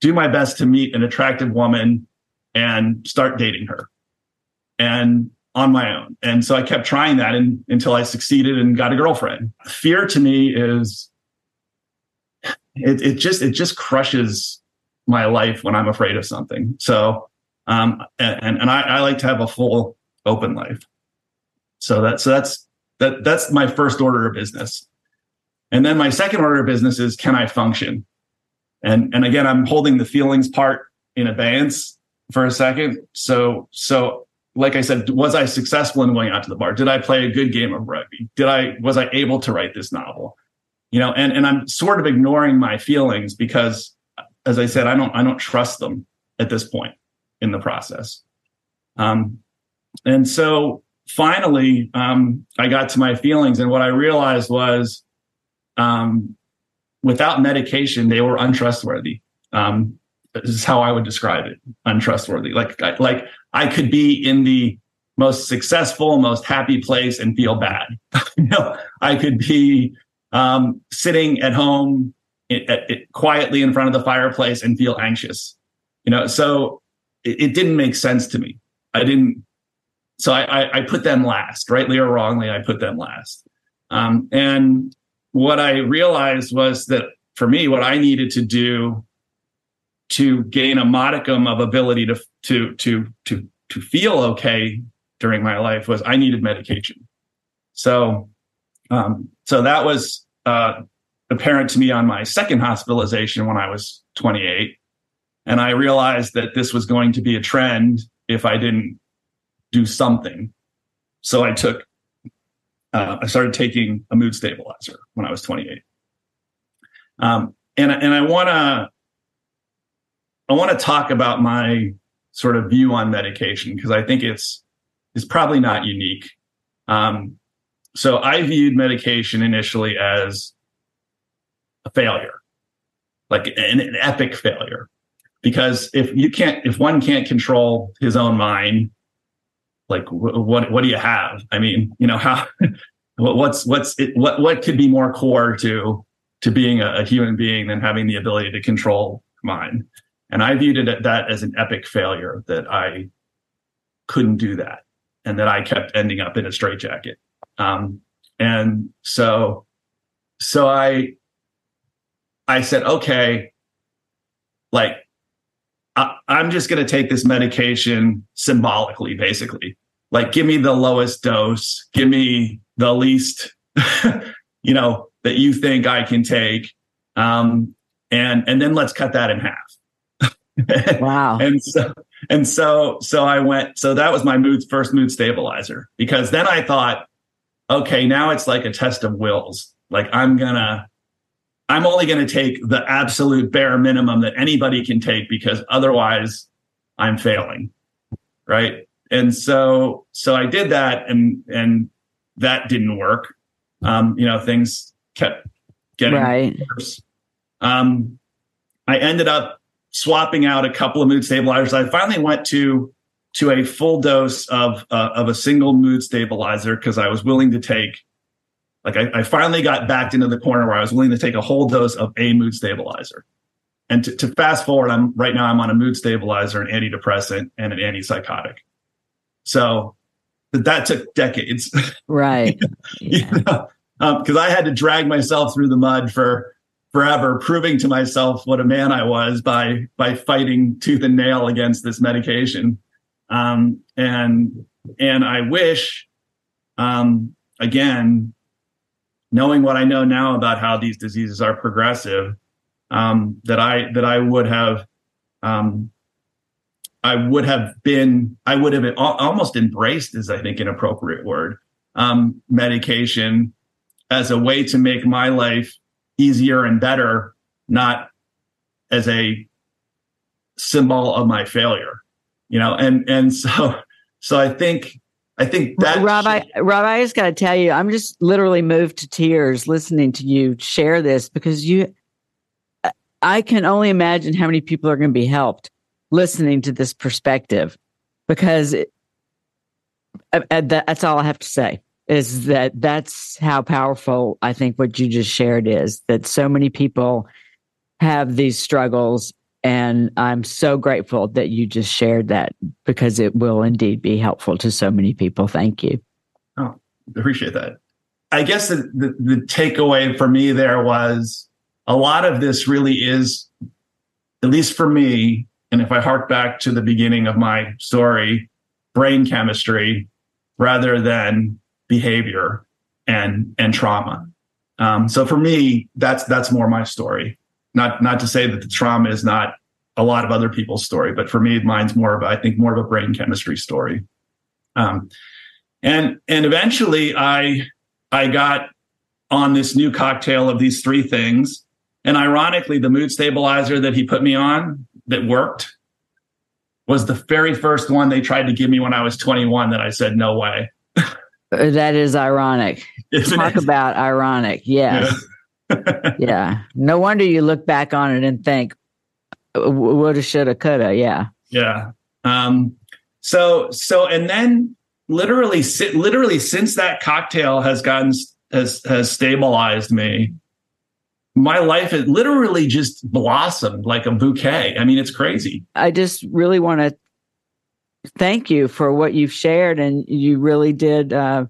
do my best to meet an attractive woman and start dating her and on my own. And so I kept trying that until I succeeded and got a girlfriend. Fear to me is it, it just it just crushes my life when I'm afraid of something. So um and and I, I like to have a full open life. So that so that's that that's my first order of business. And then my second order of business is can I function? And and again, I'm holding the feelings part in abeyance for a second. So so like I said, was I successful in going out to the bar? Did I play a good game of rugby? Did I was I able to write this novel? You know, and and I'm sort of ignoring my feelings because as I said, I don't I don't trust them at this point in the process. Um, and so finally, um, I got to my feelings, and what I realized was, um, without medication, they were untrustworthy. Um, this is how I would describe it: untrustworthy. Like, like I could be in the most successful, most happy place and feel bad. you know, I could be um, sitting at home it, it, quietly in front of the fireplace and feel anxious. You know, so it, it didn't make sense to me. I didn't so I, I, I, put them last, rightly or wrongly, I put them last. Um, and what I realized was that for me, what I needed to do to gain a modicum of ability to to to to to feel okay during my life was I needed medication. So um, so that was uh, apparent to me on my second hospitalization when I was 28. And I realized that this was going to be a trend if I didn't do something. So I took, uh, I started taking a mood stabilizer when I was 28. Um, and, and I want to, I want to talk about my sort of view on medication because I think it's, it's probably not unique. Um, so I viewed medication initially as a failure, like an, an epic failure. Because if you can't, if one can't control his own mind, like what what do you have? I mean, you know how what's what's it, what what could be more core to to being a, a, human being than having the ability to control mind? And I viewed it that as an epic failure that I couldn't do that, and that I kept ending up in a straitjacket. Um, and so, so I I said, okay, like I, am just going to take this medication symbolically, basically. Like, give me the lowest dose, give me the least, you know, that you think I can take, um, and and then let's cut that in half. wow. and so and so so I went. So that was my mood first mood stabilizer because then I thought, okay, now it's like a test of wills. Like I'm gonna I'm only going to take the absolute bare minimum that anybody can take because otherwise I'm failing. Right. And so, so I did that and, and that didn't work. Um, you know, things kept getting right. worse. Um, I ended up swapping out a couple of mood stabilizers. I finally went to, to a full dose of, uh, of a single mood stabilizer because I was willing to take like I, I, finally got backed into the corner where I was willing to take a whole dose of a mood stabilizer. And to, to fast forward, I'm right now I'm on a mood stabilizer, an antidepressant, and an antipsychotic. So that took decades. Right. Yeah. you know, because um, I had to drag myself through the mud for forever, proving to myself what a man I was by by fighting tooth and nail against this medication. Um, and and I wish, um, again, knowing what I know now about how these diseases are progressive, um, that I that I would have um, I would have been, I would have almost embraced, is I think an appropriate word, um, medication as a way to make my life easier and better, not as a symbol of my failure. You know, and and so so I think I think that Rob, I Rob, I just got to tell you, I'm just literally moved to tears listening to you share this because you, I can only imagine how many people are going to be helped listening to this perspective because it, that's all I have to say is that that's how powerful I think what you just shared is that so many people have these struggles. And I'm so grateful that you just shared that because it will indeed be helpful to so many people. Thank you. Oh, appreciate that. I guess the, the, the takeaway for me there was a lot of this really is, at least for me, and if I hark back to the beginning of my story, brain chemistry rather than behavior and and trauma. Um, so for me, that's that's more my story. Not not to say that the trauma is not a lot of other people's story, but for me, mine's more of I think more of a brain chemistry story. Um, and and eventually, I I got on this new cocktail of these three things. And ironically, the mood stabilizer that he put me on that worked was the very first one they tried to give me when I was 21 that I said, no way. that is ironic. Isn't Talk it? about ironic. Yes. Yeah. yeah. No wonder you look back on it and think, woulda, shoulda, coulda. Yeah. Yeah. Um, so, so, and then literally, literally since that cocktail has gotten, has, has stabilized me, my life has literally just blossomed like a bouquet. I mean, it's crazy. I just really want to thank you for what you've shared, and you really did uh,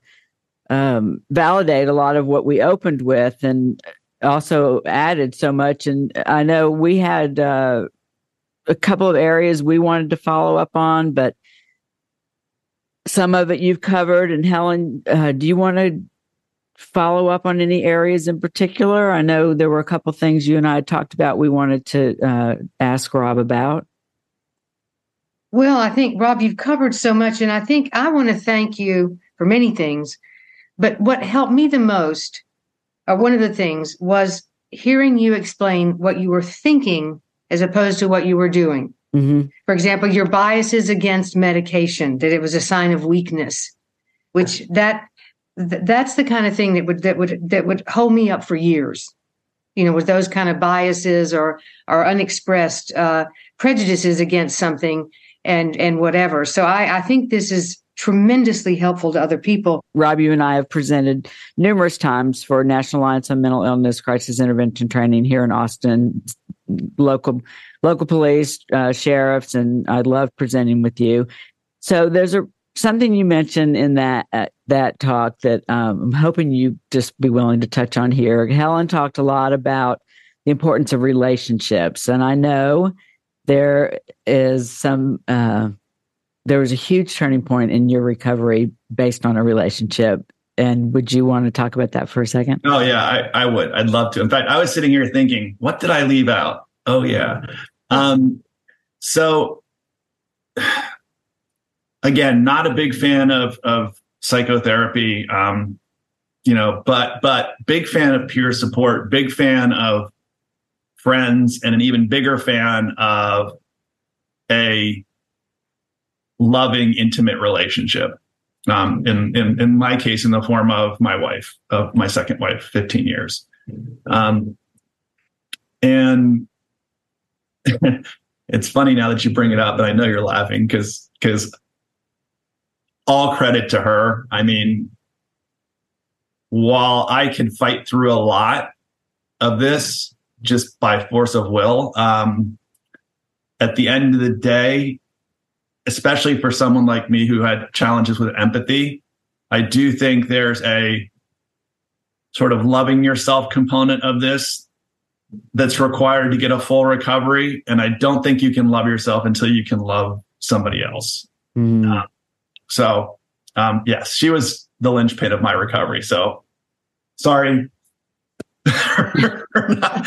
um, validate a lot of what we opened with, and also added so much. And I know we had uh, a couple of areas we wanted to follow up on, but some of it you've covered. And Helen, uh, do you want to follow up on any areas in particular? I know there were a couple things you and I talked about we wanted to uh, ask Rob about. Well, I think, Rob, you've covered so much, and I think I want to thank you for many things. But what helped me the most, or one of the things, was hearing you explain what you were thinking as opposed to what you were doing. Mm-hmm. For example, your biases against medication, that it was a sign of weakness, which that th- that's the kind of thing that would that would that would hold me up for years you know with those kind of biases or or unexpressed uh, prejudices against something and and whatever. So i i think this is tremendously helpful to other people. Rob you and i have presented numerous times for national alliance on mental illness crisis intervention training here in austin. Local local police uh, sheriffs and i love presenting with you. So there's a something you mentioned in that uh, that talk that um, I'm hoping you just be willing to touch on here. Helen talked a lot about the importance of relationships, and I know there is some. Uh, there was a huge turning point in your recovery based on a relationship. And would you want to talk about that for a second? Oh yeah, I, I would. I'd love to. In fact, I was sitting here thinking, what did I leave out? Oh yeah. Um, so again, not a big fan of of psychotherapy. Um, you know, but but big fan of peer support, big fan of friends, and an even bigger fan of a loving, intimate relationship. Um, in, in in my case, in the form of my wife, of my second wife, 15 years. Um, and it's funny now that you bring it up, but I know you're laughing because because all credit to her. I mean, while I can fight through a lot of this just by force of will, um, at the end of the day, especially for someone like me who had challenges with empathy, I do think there's a sort of loving yourself component of this that's required to get a full recovery. And I don't think you can love yourself until you can love somebody else. Mm. So, um, yes, she was the linchpin of my recovery. So, sorry for, not,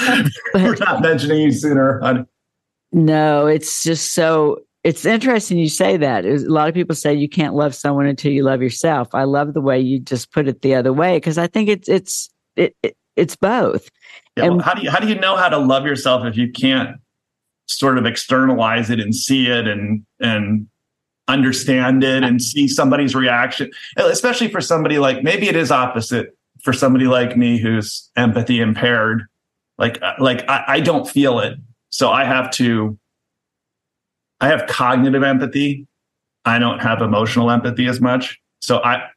for not mentioning you sooner. Honey. No, it's just so it's interesting you say that. A lot of people say you can't love someone until you love yourself. I love the way you just put it the other way because I think it's it's it, it it's both. Yeah, and, well, how do you how do you know how to love yourself if you can't sort of externalize it and see it and and understand it and see somebody's reaction, especially for somebody like maybe it is opposite for somebody like me who's empathy impaired. Like uh, like I, I don't feel it, so I have to. I have cognitive empathy. I don't have emotional empathy as much. So I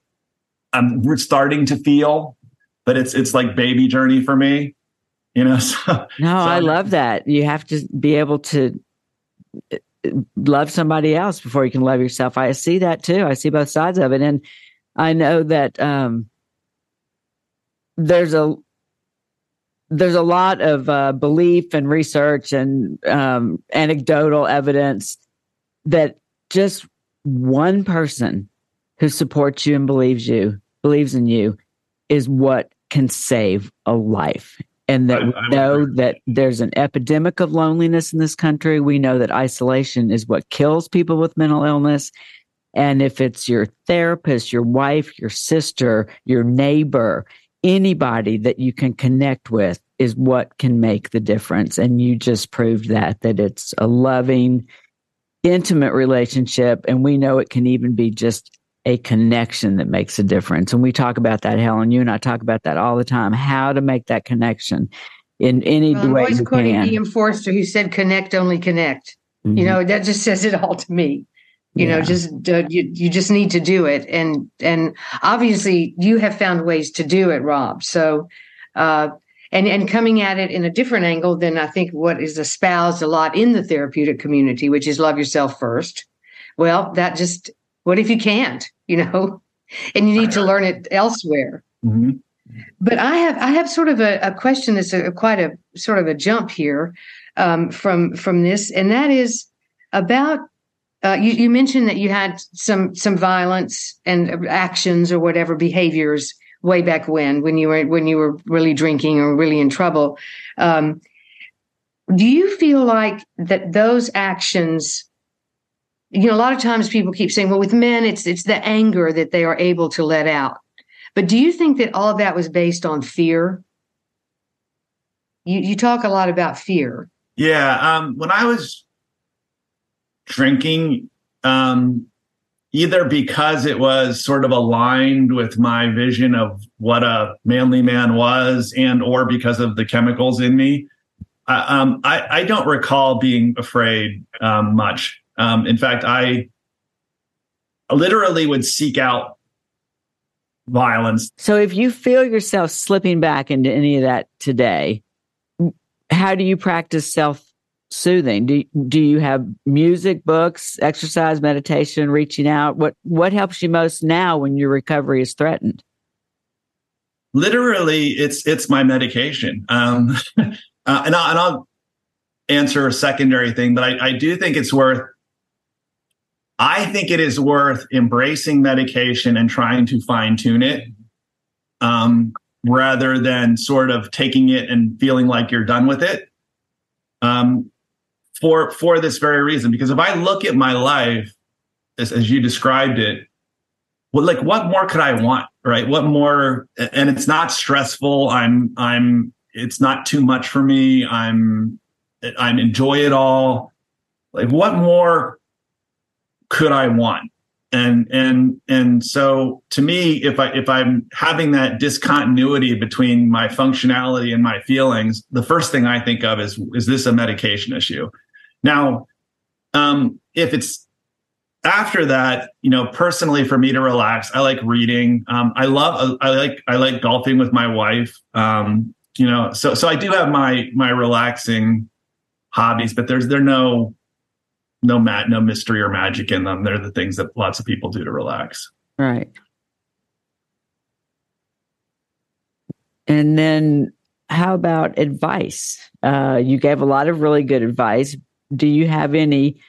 I'm starting to feel, but it's it's like baby journey for me. You know, so, no, so I love that. You have to be able to love somebody else before you can love yourself. I see that too. I see both sides of it. And I know that um, there's a there's a lot of uh, belief and research and um, anecdotal evidence that just one person who supports you and believes you believes in you is what can save a life and that I, I we know agree. that there's an epidemic of loneliness in this country. We know that isolation is what kills people with mental illness. And if it's your therapist, your wife, your sister, your neighbor, anybody that you can connect with is what can make the difference. And you just proved that, that it's a loving, intimate relationship. And we know it can even be just a connection that makes a difference. And we talk about that, Helen. You and I talk about that all the time. How to make that connection in any well, way you quoting can. Ian Forster, who said, "Connect, only connect." Mm-hmm. You know, that just says it all to me. You yeah. know, just uh, you you just need to do it, and and obviously you have found ways to do it, Rob. So. Uh, and and coming at it in a different angle than I think what is espoused a lot in the therapeutic community, which is love yourself first. Well, that just what if you can't? You know, and you need to learn it elsewhere. Mm-hmm. But I have I have sort of a, a question that's a, quite a sort of a jump here um, from from this, and that is about uh, you, you, mentioned that you had some some violence and actions or whatever behaviors way back when when you were when you were really drinking or really in trouble. Um, do you feel like that those actions you know, a lot of times people keep saying, well, with men, it's it's the anger that they are able to let out. But do you think that all of that was based on fear? You you talk a lot about fear. Yeah. Um, when I was drinking, um, either because it was sort of aligned with my vision of what a manly man was, and or because of the chemicals in me, um, I, I don't recall being afraid um, much. Um, in fact, I literally would seek out violence. So if you feel yourself slipping back into any of that today, how do you practice self soothing? Do do you have music, books, exercise, meditation, reaching out? What what helps you most now when your recovery is threatened? Literally, it's it's my medication. Um, uh, and, I'll, and I'll answer a secondary thing, but I, I do think it's worth I think it is worth embracing medication and trying to fine tune it um, rather than sort of taking it and feeling like you're done with it. Um, for for this very reason, because if I look at my life as, as you described it, well, like what more could I want, right? What more? And it's not stressful. I'm I'm. It's not too much for me. I'm I'm enjoy it all. Like what more could I want? And and and so to me, if I if I'm having that discontinuity between my functionality and my feelings, the first thing I think of is is this a medication issue? Now, um, if it's after that, you know, personally for me to relax, I like reading. Um, I love, I like, I like golfing with my wife. Um, you know, so so I do have my my relaxing hobbies, but there's there no no mat, no mystery or magic in them. They're the things that lots of people do to relax. Right. And then how about advice? Uh, you gave a lot of really good advice. Do you have any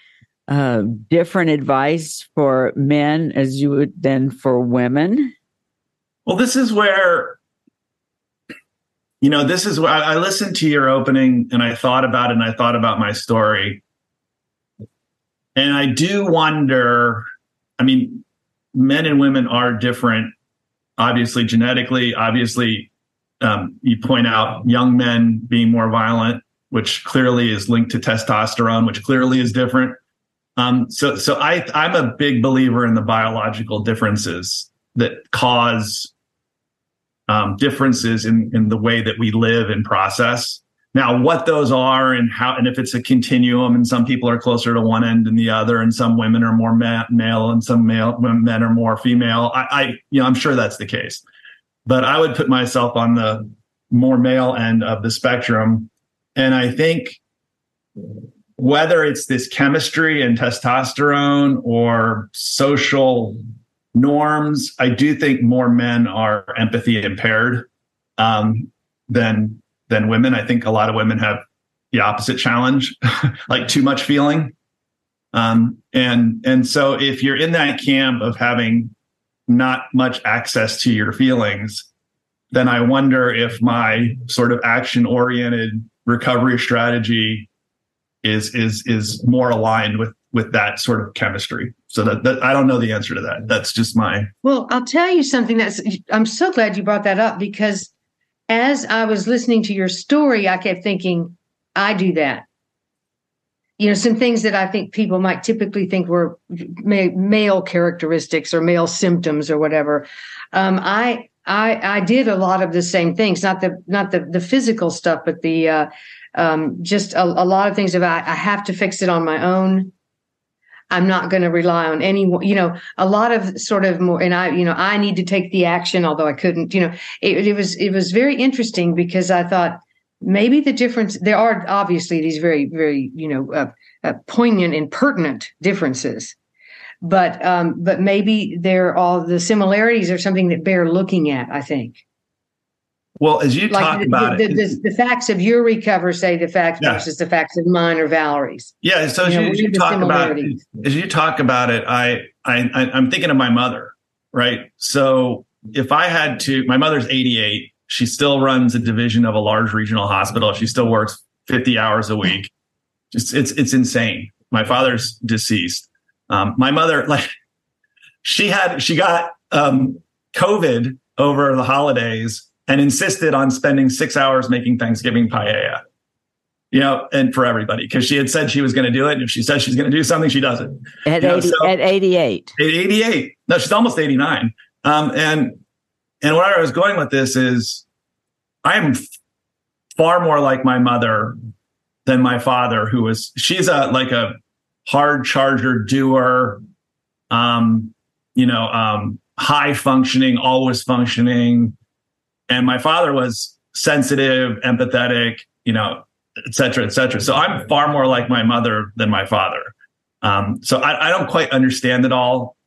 uh, different advice for men as you would than for women? Well, this is where, you know, this is where I, I listened to your opening and I thought about it and I thought about my story and I do wonder. I mean, men and women are different, obviously genetically. Obviously, um, you point out young men being more violent, which clearly is linked to testosterone, which clearly is different. Um, so, so I, I'm a big believer in the biological differences that cause um, differences in, in the way that we live and process. Now, what those are and how, and if it's a continuum, and some people are closer to one end than the other, and some women are more ma- male, and some male men are more female. I, I, you know, I'm sure that's the case, but I would put myself on the more male end of the spectrum, and I think whether it's this chemistry and testosterone or social norms, I do think more men are empathy impaired um, than than women. I think a lot of women have the opposite challenge, like too much feeling. Um, and and so if you're in that camp of having not much access to your feelings, then I wonder if my sort of action oriented recovery strategy is is is more aligned with with that sort of chemistry. So that, that I don't know the answer to that. That's just my Well, I'll tell you something that's I'm so glad you brought that up because as I was listening to your story, I kept thinking, I do that. You know, some things that I think people might typically think were ma- male characteristics or male symptoms or whatever. Um, I I I did a lot of the same things, not the not the the physical stuff, but the uh, um, just a, a, lot of things about I have to fix it on my own. I'm not going to rely on anyone, you know, a lot of sort of more, and I, you know, I need to take the action, although I couldn't, you know, it, it was, it was very interesting because I thought maybe the difference, there are obviously these very, very, you know, uh, uh, poignant and pertinent differences, but, um, but maybe they're all the similarities are something that bear looking at, I think. Well, as you like talk the, about the, it, the, the, facts of your recover say the facts yeah. versus the facts of mine or Valerie's. Yeah. So you as, know, you, you talk about as you talk about it, I, I I'm thinking of my mother, right? So if I had to, my mother's 88. She still runs a division of a large regional hospital. She still works 50 hours a week. Just it's it's insane. My father's deceased. Um, my mother, like, she had she got um, COVID over the holidays and insisted on spending six hours making Thanksgiving paella. You know, and for everybody, because she had said she was going to do it. And if she says she's going to do something, she does it. At, 80, so, at 88. At 88. No, she's almost 89. Um, and, and where I was going with this is I'm far more like my mother than my father, who was, she's a, like a hard charger doer, um, you know, um, high functioning, always functioning, and my father was sensitive, empathetic, you know, et cetera, et cetera. So I'm far more like my mother than my father. Um, so I, I don't quite understand it all.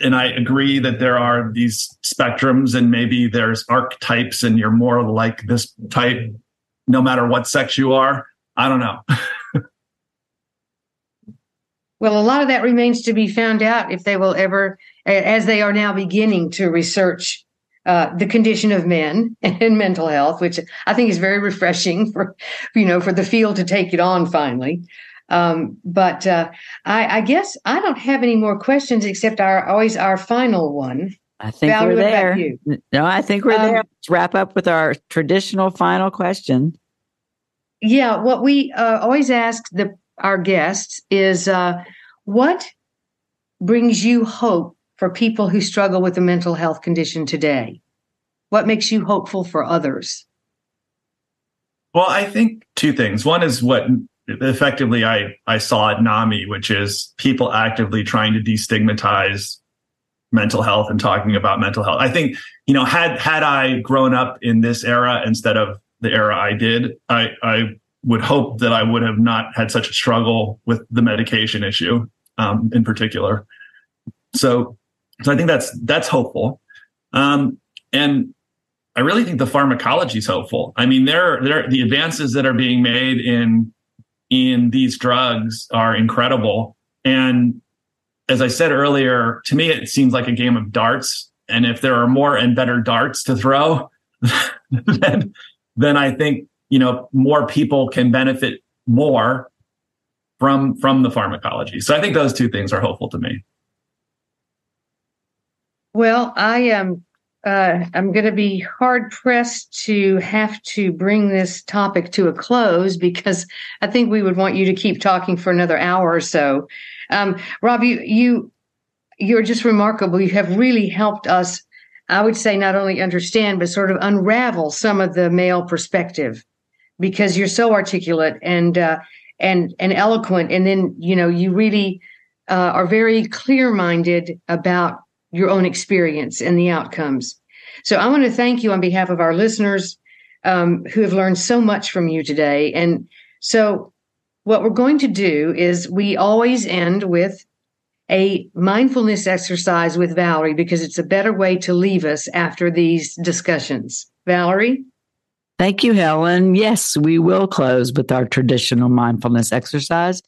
And I agree that there are these spectrums and maybe there's archetypes and you're more like this type no matter what sex you are. I don't know. well, a lot of that remains to be found out if they will ever, as they are now beginning to research uh, the condition of men and mental health, which I think is very refreshing for, you know, for the field to take it on finally. Um, but uh, I, I, guess I don't have any more questions except our always our final one. I think we're there. No, I think we're um, there. Let's wrap up with our traditional final question. Yeah, what we uh, always ask the our guests is, uh, what brings you hope for people who struggle with a mental health condition today? What makes you hopeful for others? Well, I think two things. One is what effectively I, I saw at NAMI, which is people actively trying to destigmatize mental health and talking about mental health. I think, you know, had had I grown up in this era instead of the era I did, I, I would hope that I would have not had such a struggle with the medication issue um, in particular. So so I think that's that's hopeful. Um, and I really think the pharmacology is hopeful. I mean, there, there, the advances that are being made in in these drugs are incredible. And as I said earlier, to me, it seems like a game of darts. And if there are more and better darts to throw, then, then I think you know more people can benefit more from from the pharmacology. So I think those two things are hopeful to me. Well, I am. Uh, I'm going to be hard pressed to have to bring this topic to a close because I think we would want you to keep talking for another hour or so. Um, Rob, you you you're just remarkable. You have really helped us. I would say not only understand but sort of unravel some of the male perspective because you're so articulate and uh, and and eloquent, and then you know you really uh, are very clear minded about your own experience and the outcomes. So I want to thank you on behalf of our listeners um, who have learned so much from you today. And so what we're going to do is we always end with a mindfulness exercise with Valerie because it's a better way to leave us after these discussions. Valerie? Thank you, Helen. Yes, we will close with our traditional mindfulness exercise.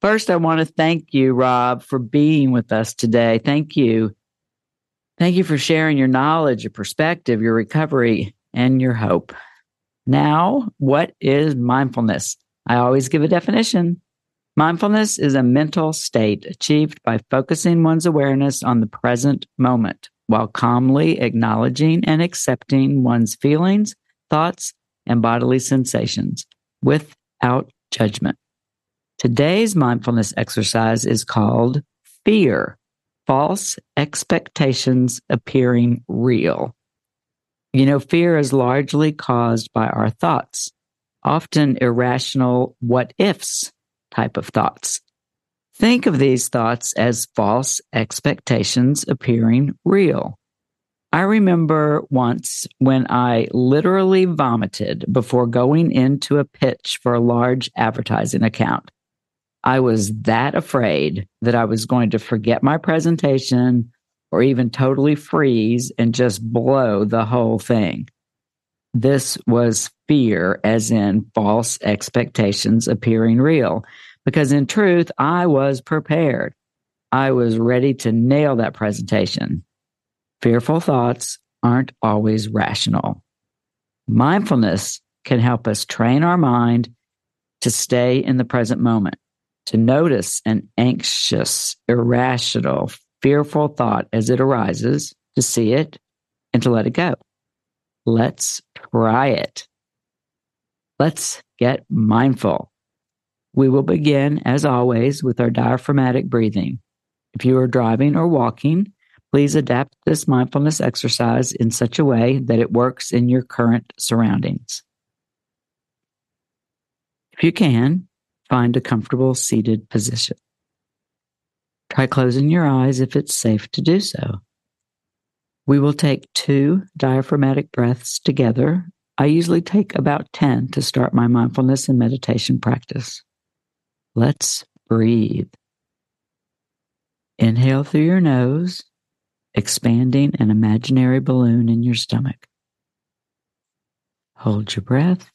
First, I want to thank you, Rob, for being with us today. Thank you. Thank you for sharing your knowledge, your perspective, your recovery, and your hope. Now, what is mindfulness? I always give a definition. Mindfulness is a mental state achieved by focusing one's awareness on the present moment while calmly acknowledging and accepting one's feelings, thoughts, and bodily sensations without judgment. Today's mindfulness exercise is called fear false expectations appearing real. You know, fear is largely caused by our thoughts, often irrational what ifs type of thoughts. Think of these thoughts as false expectations appearing real. I remember once when I literally vomited before going into a pitch for a large advertising account. I was that afraid that I was going to forget my presentation or even totally freeze and just blow the whole thing. This was fear, as in false expectations appearing real, because in truth, I was prepared. I was ready to nail that presentation. Fearful thoughts aren't always rational. Mindfulness can help us train our mind to stay in the present moment to notice an anxious, irrational, fearful thought as it arises, to see it and to let it go. Let's try it. Let's get mindful. We will begin, as always, with our diaphragmatic breathing. If you are driving or walking, please adapt this mindfulness exercise in such a way that it works in your current surroundings. If you can, Find a comfortable seated position. Try closing your eyes if it's safe to do so. We will take two diaphragmatic breaths together. I usually take about 10 to start my mindfulness and meditation practice. Let's breathe. Inhale through your nose, expanding an imaginary balloon in your stomach. Hold your breath.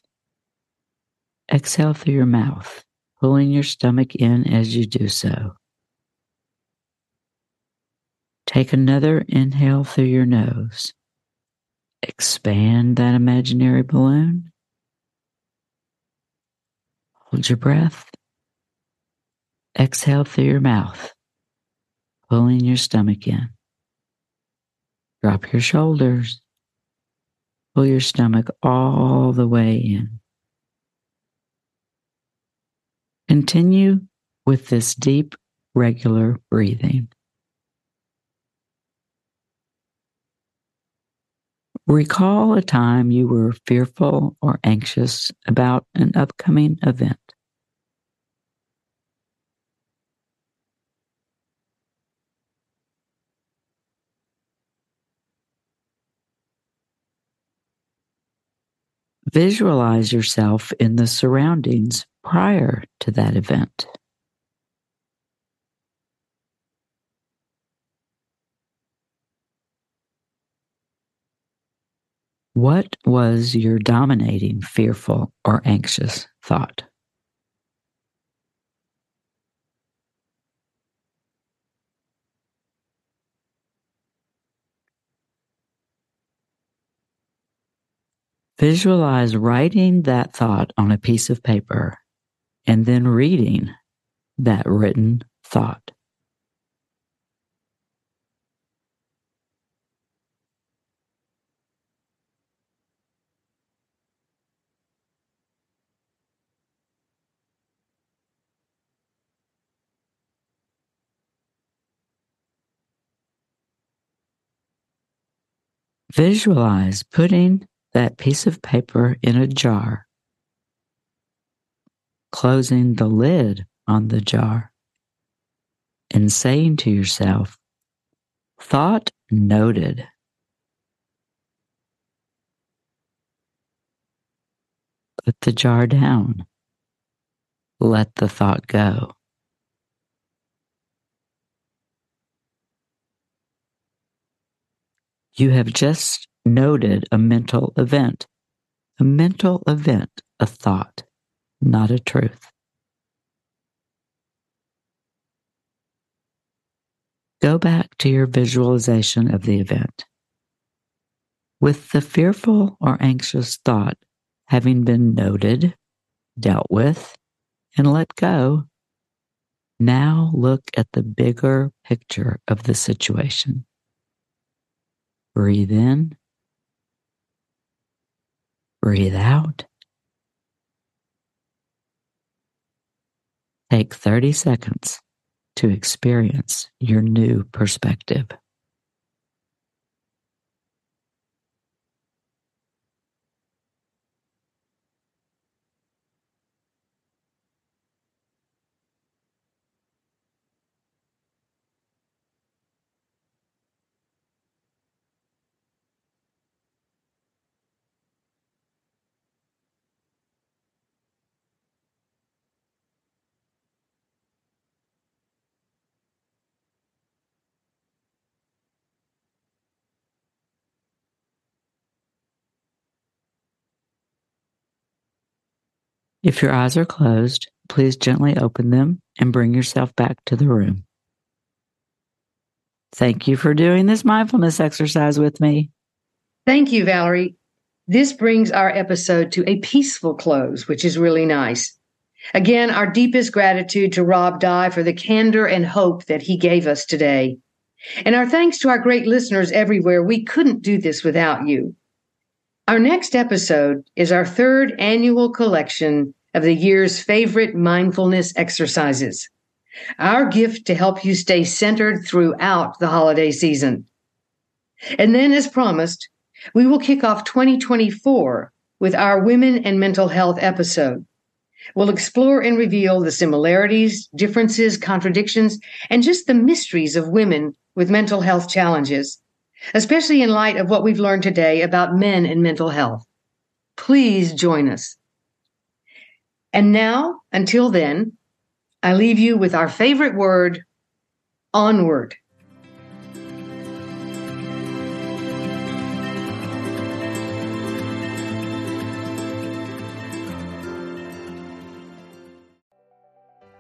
Exhale through your mouth pulling your stomach in as you do so. Take another inhale through your nose. Expand that imaginary balloon. Hold your breath. Exhale through your mouth, pulling your stomach in. Drop your shoulders. Pull your stomach all the way in. Continue with this deep, regular breathing. Recall a time you were fearful or anxious about an upcoming event. Visualize yourself in the surroundings prior to that event. What was your dominating fearful or anxious thought? Visualize writing that thought on a piece of paper and then reading that written thought. Visualize putting that piece of paper in a jar, closing the lid on the jar, and saying to yourself, Thought noted. Put the jar down. Let the thought go. You have just noted a mental event. A mental event, a thought, not a truth. Go back to your visualization of the event. With the fearful or anxious thought having been noted, dealt with, and let go, now look at the bigger picture of the situation. Breathe in. Breathe out. Take 30 seconds to experience your new perspective. If your eyes are closed, please gently open them and bring yourself back to the room. Thank you for doing this mindfulness exercise with me. Thank you, Valerie. This brings our episode to a peaceful close, which is really nice. Again, our deepest gratitude to Rob Dye for the candor and hope that he gave us today. And our thanks to our great listeners everywhere. We couldn't do this without you. Our next episode is our third annual collection of the year's favorite mindfulness exercises. Our gift to help you stay centered throughout the holiday season. And then, as promised, we will kick off 2024 with our Women and Mental Health episode. We'll explore and reveal the similarities, differences, contradictions, and just the mysteries of women with mental health challenges especially in light of what we've learned today about men and mental health. Please join us. And now, until then, I leave you with our favorite word onward.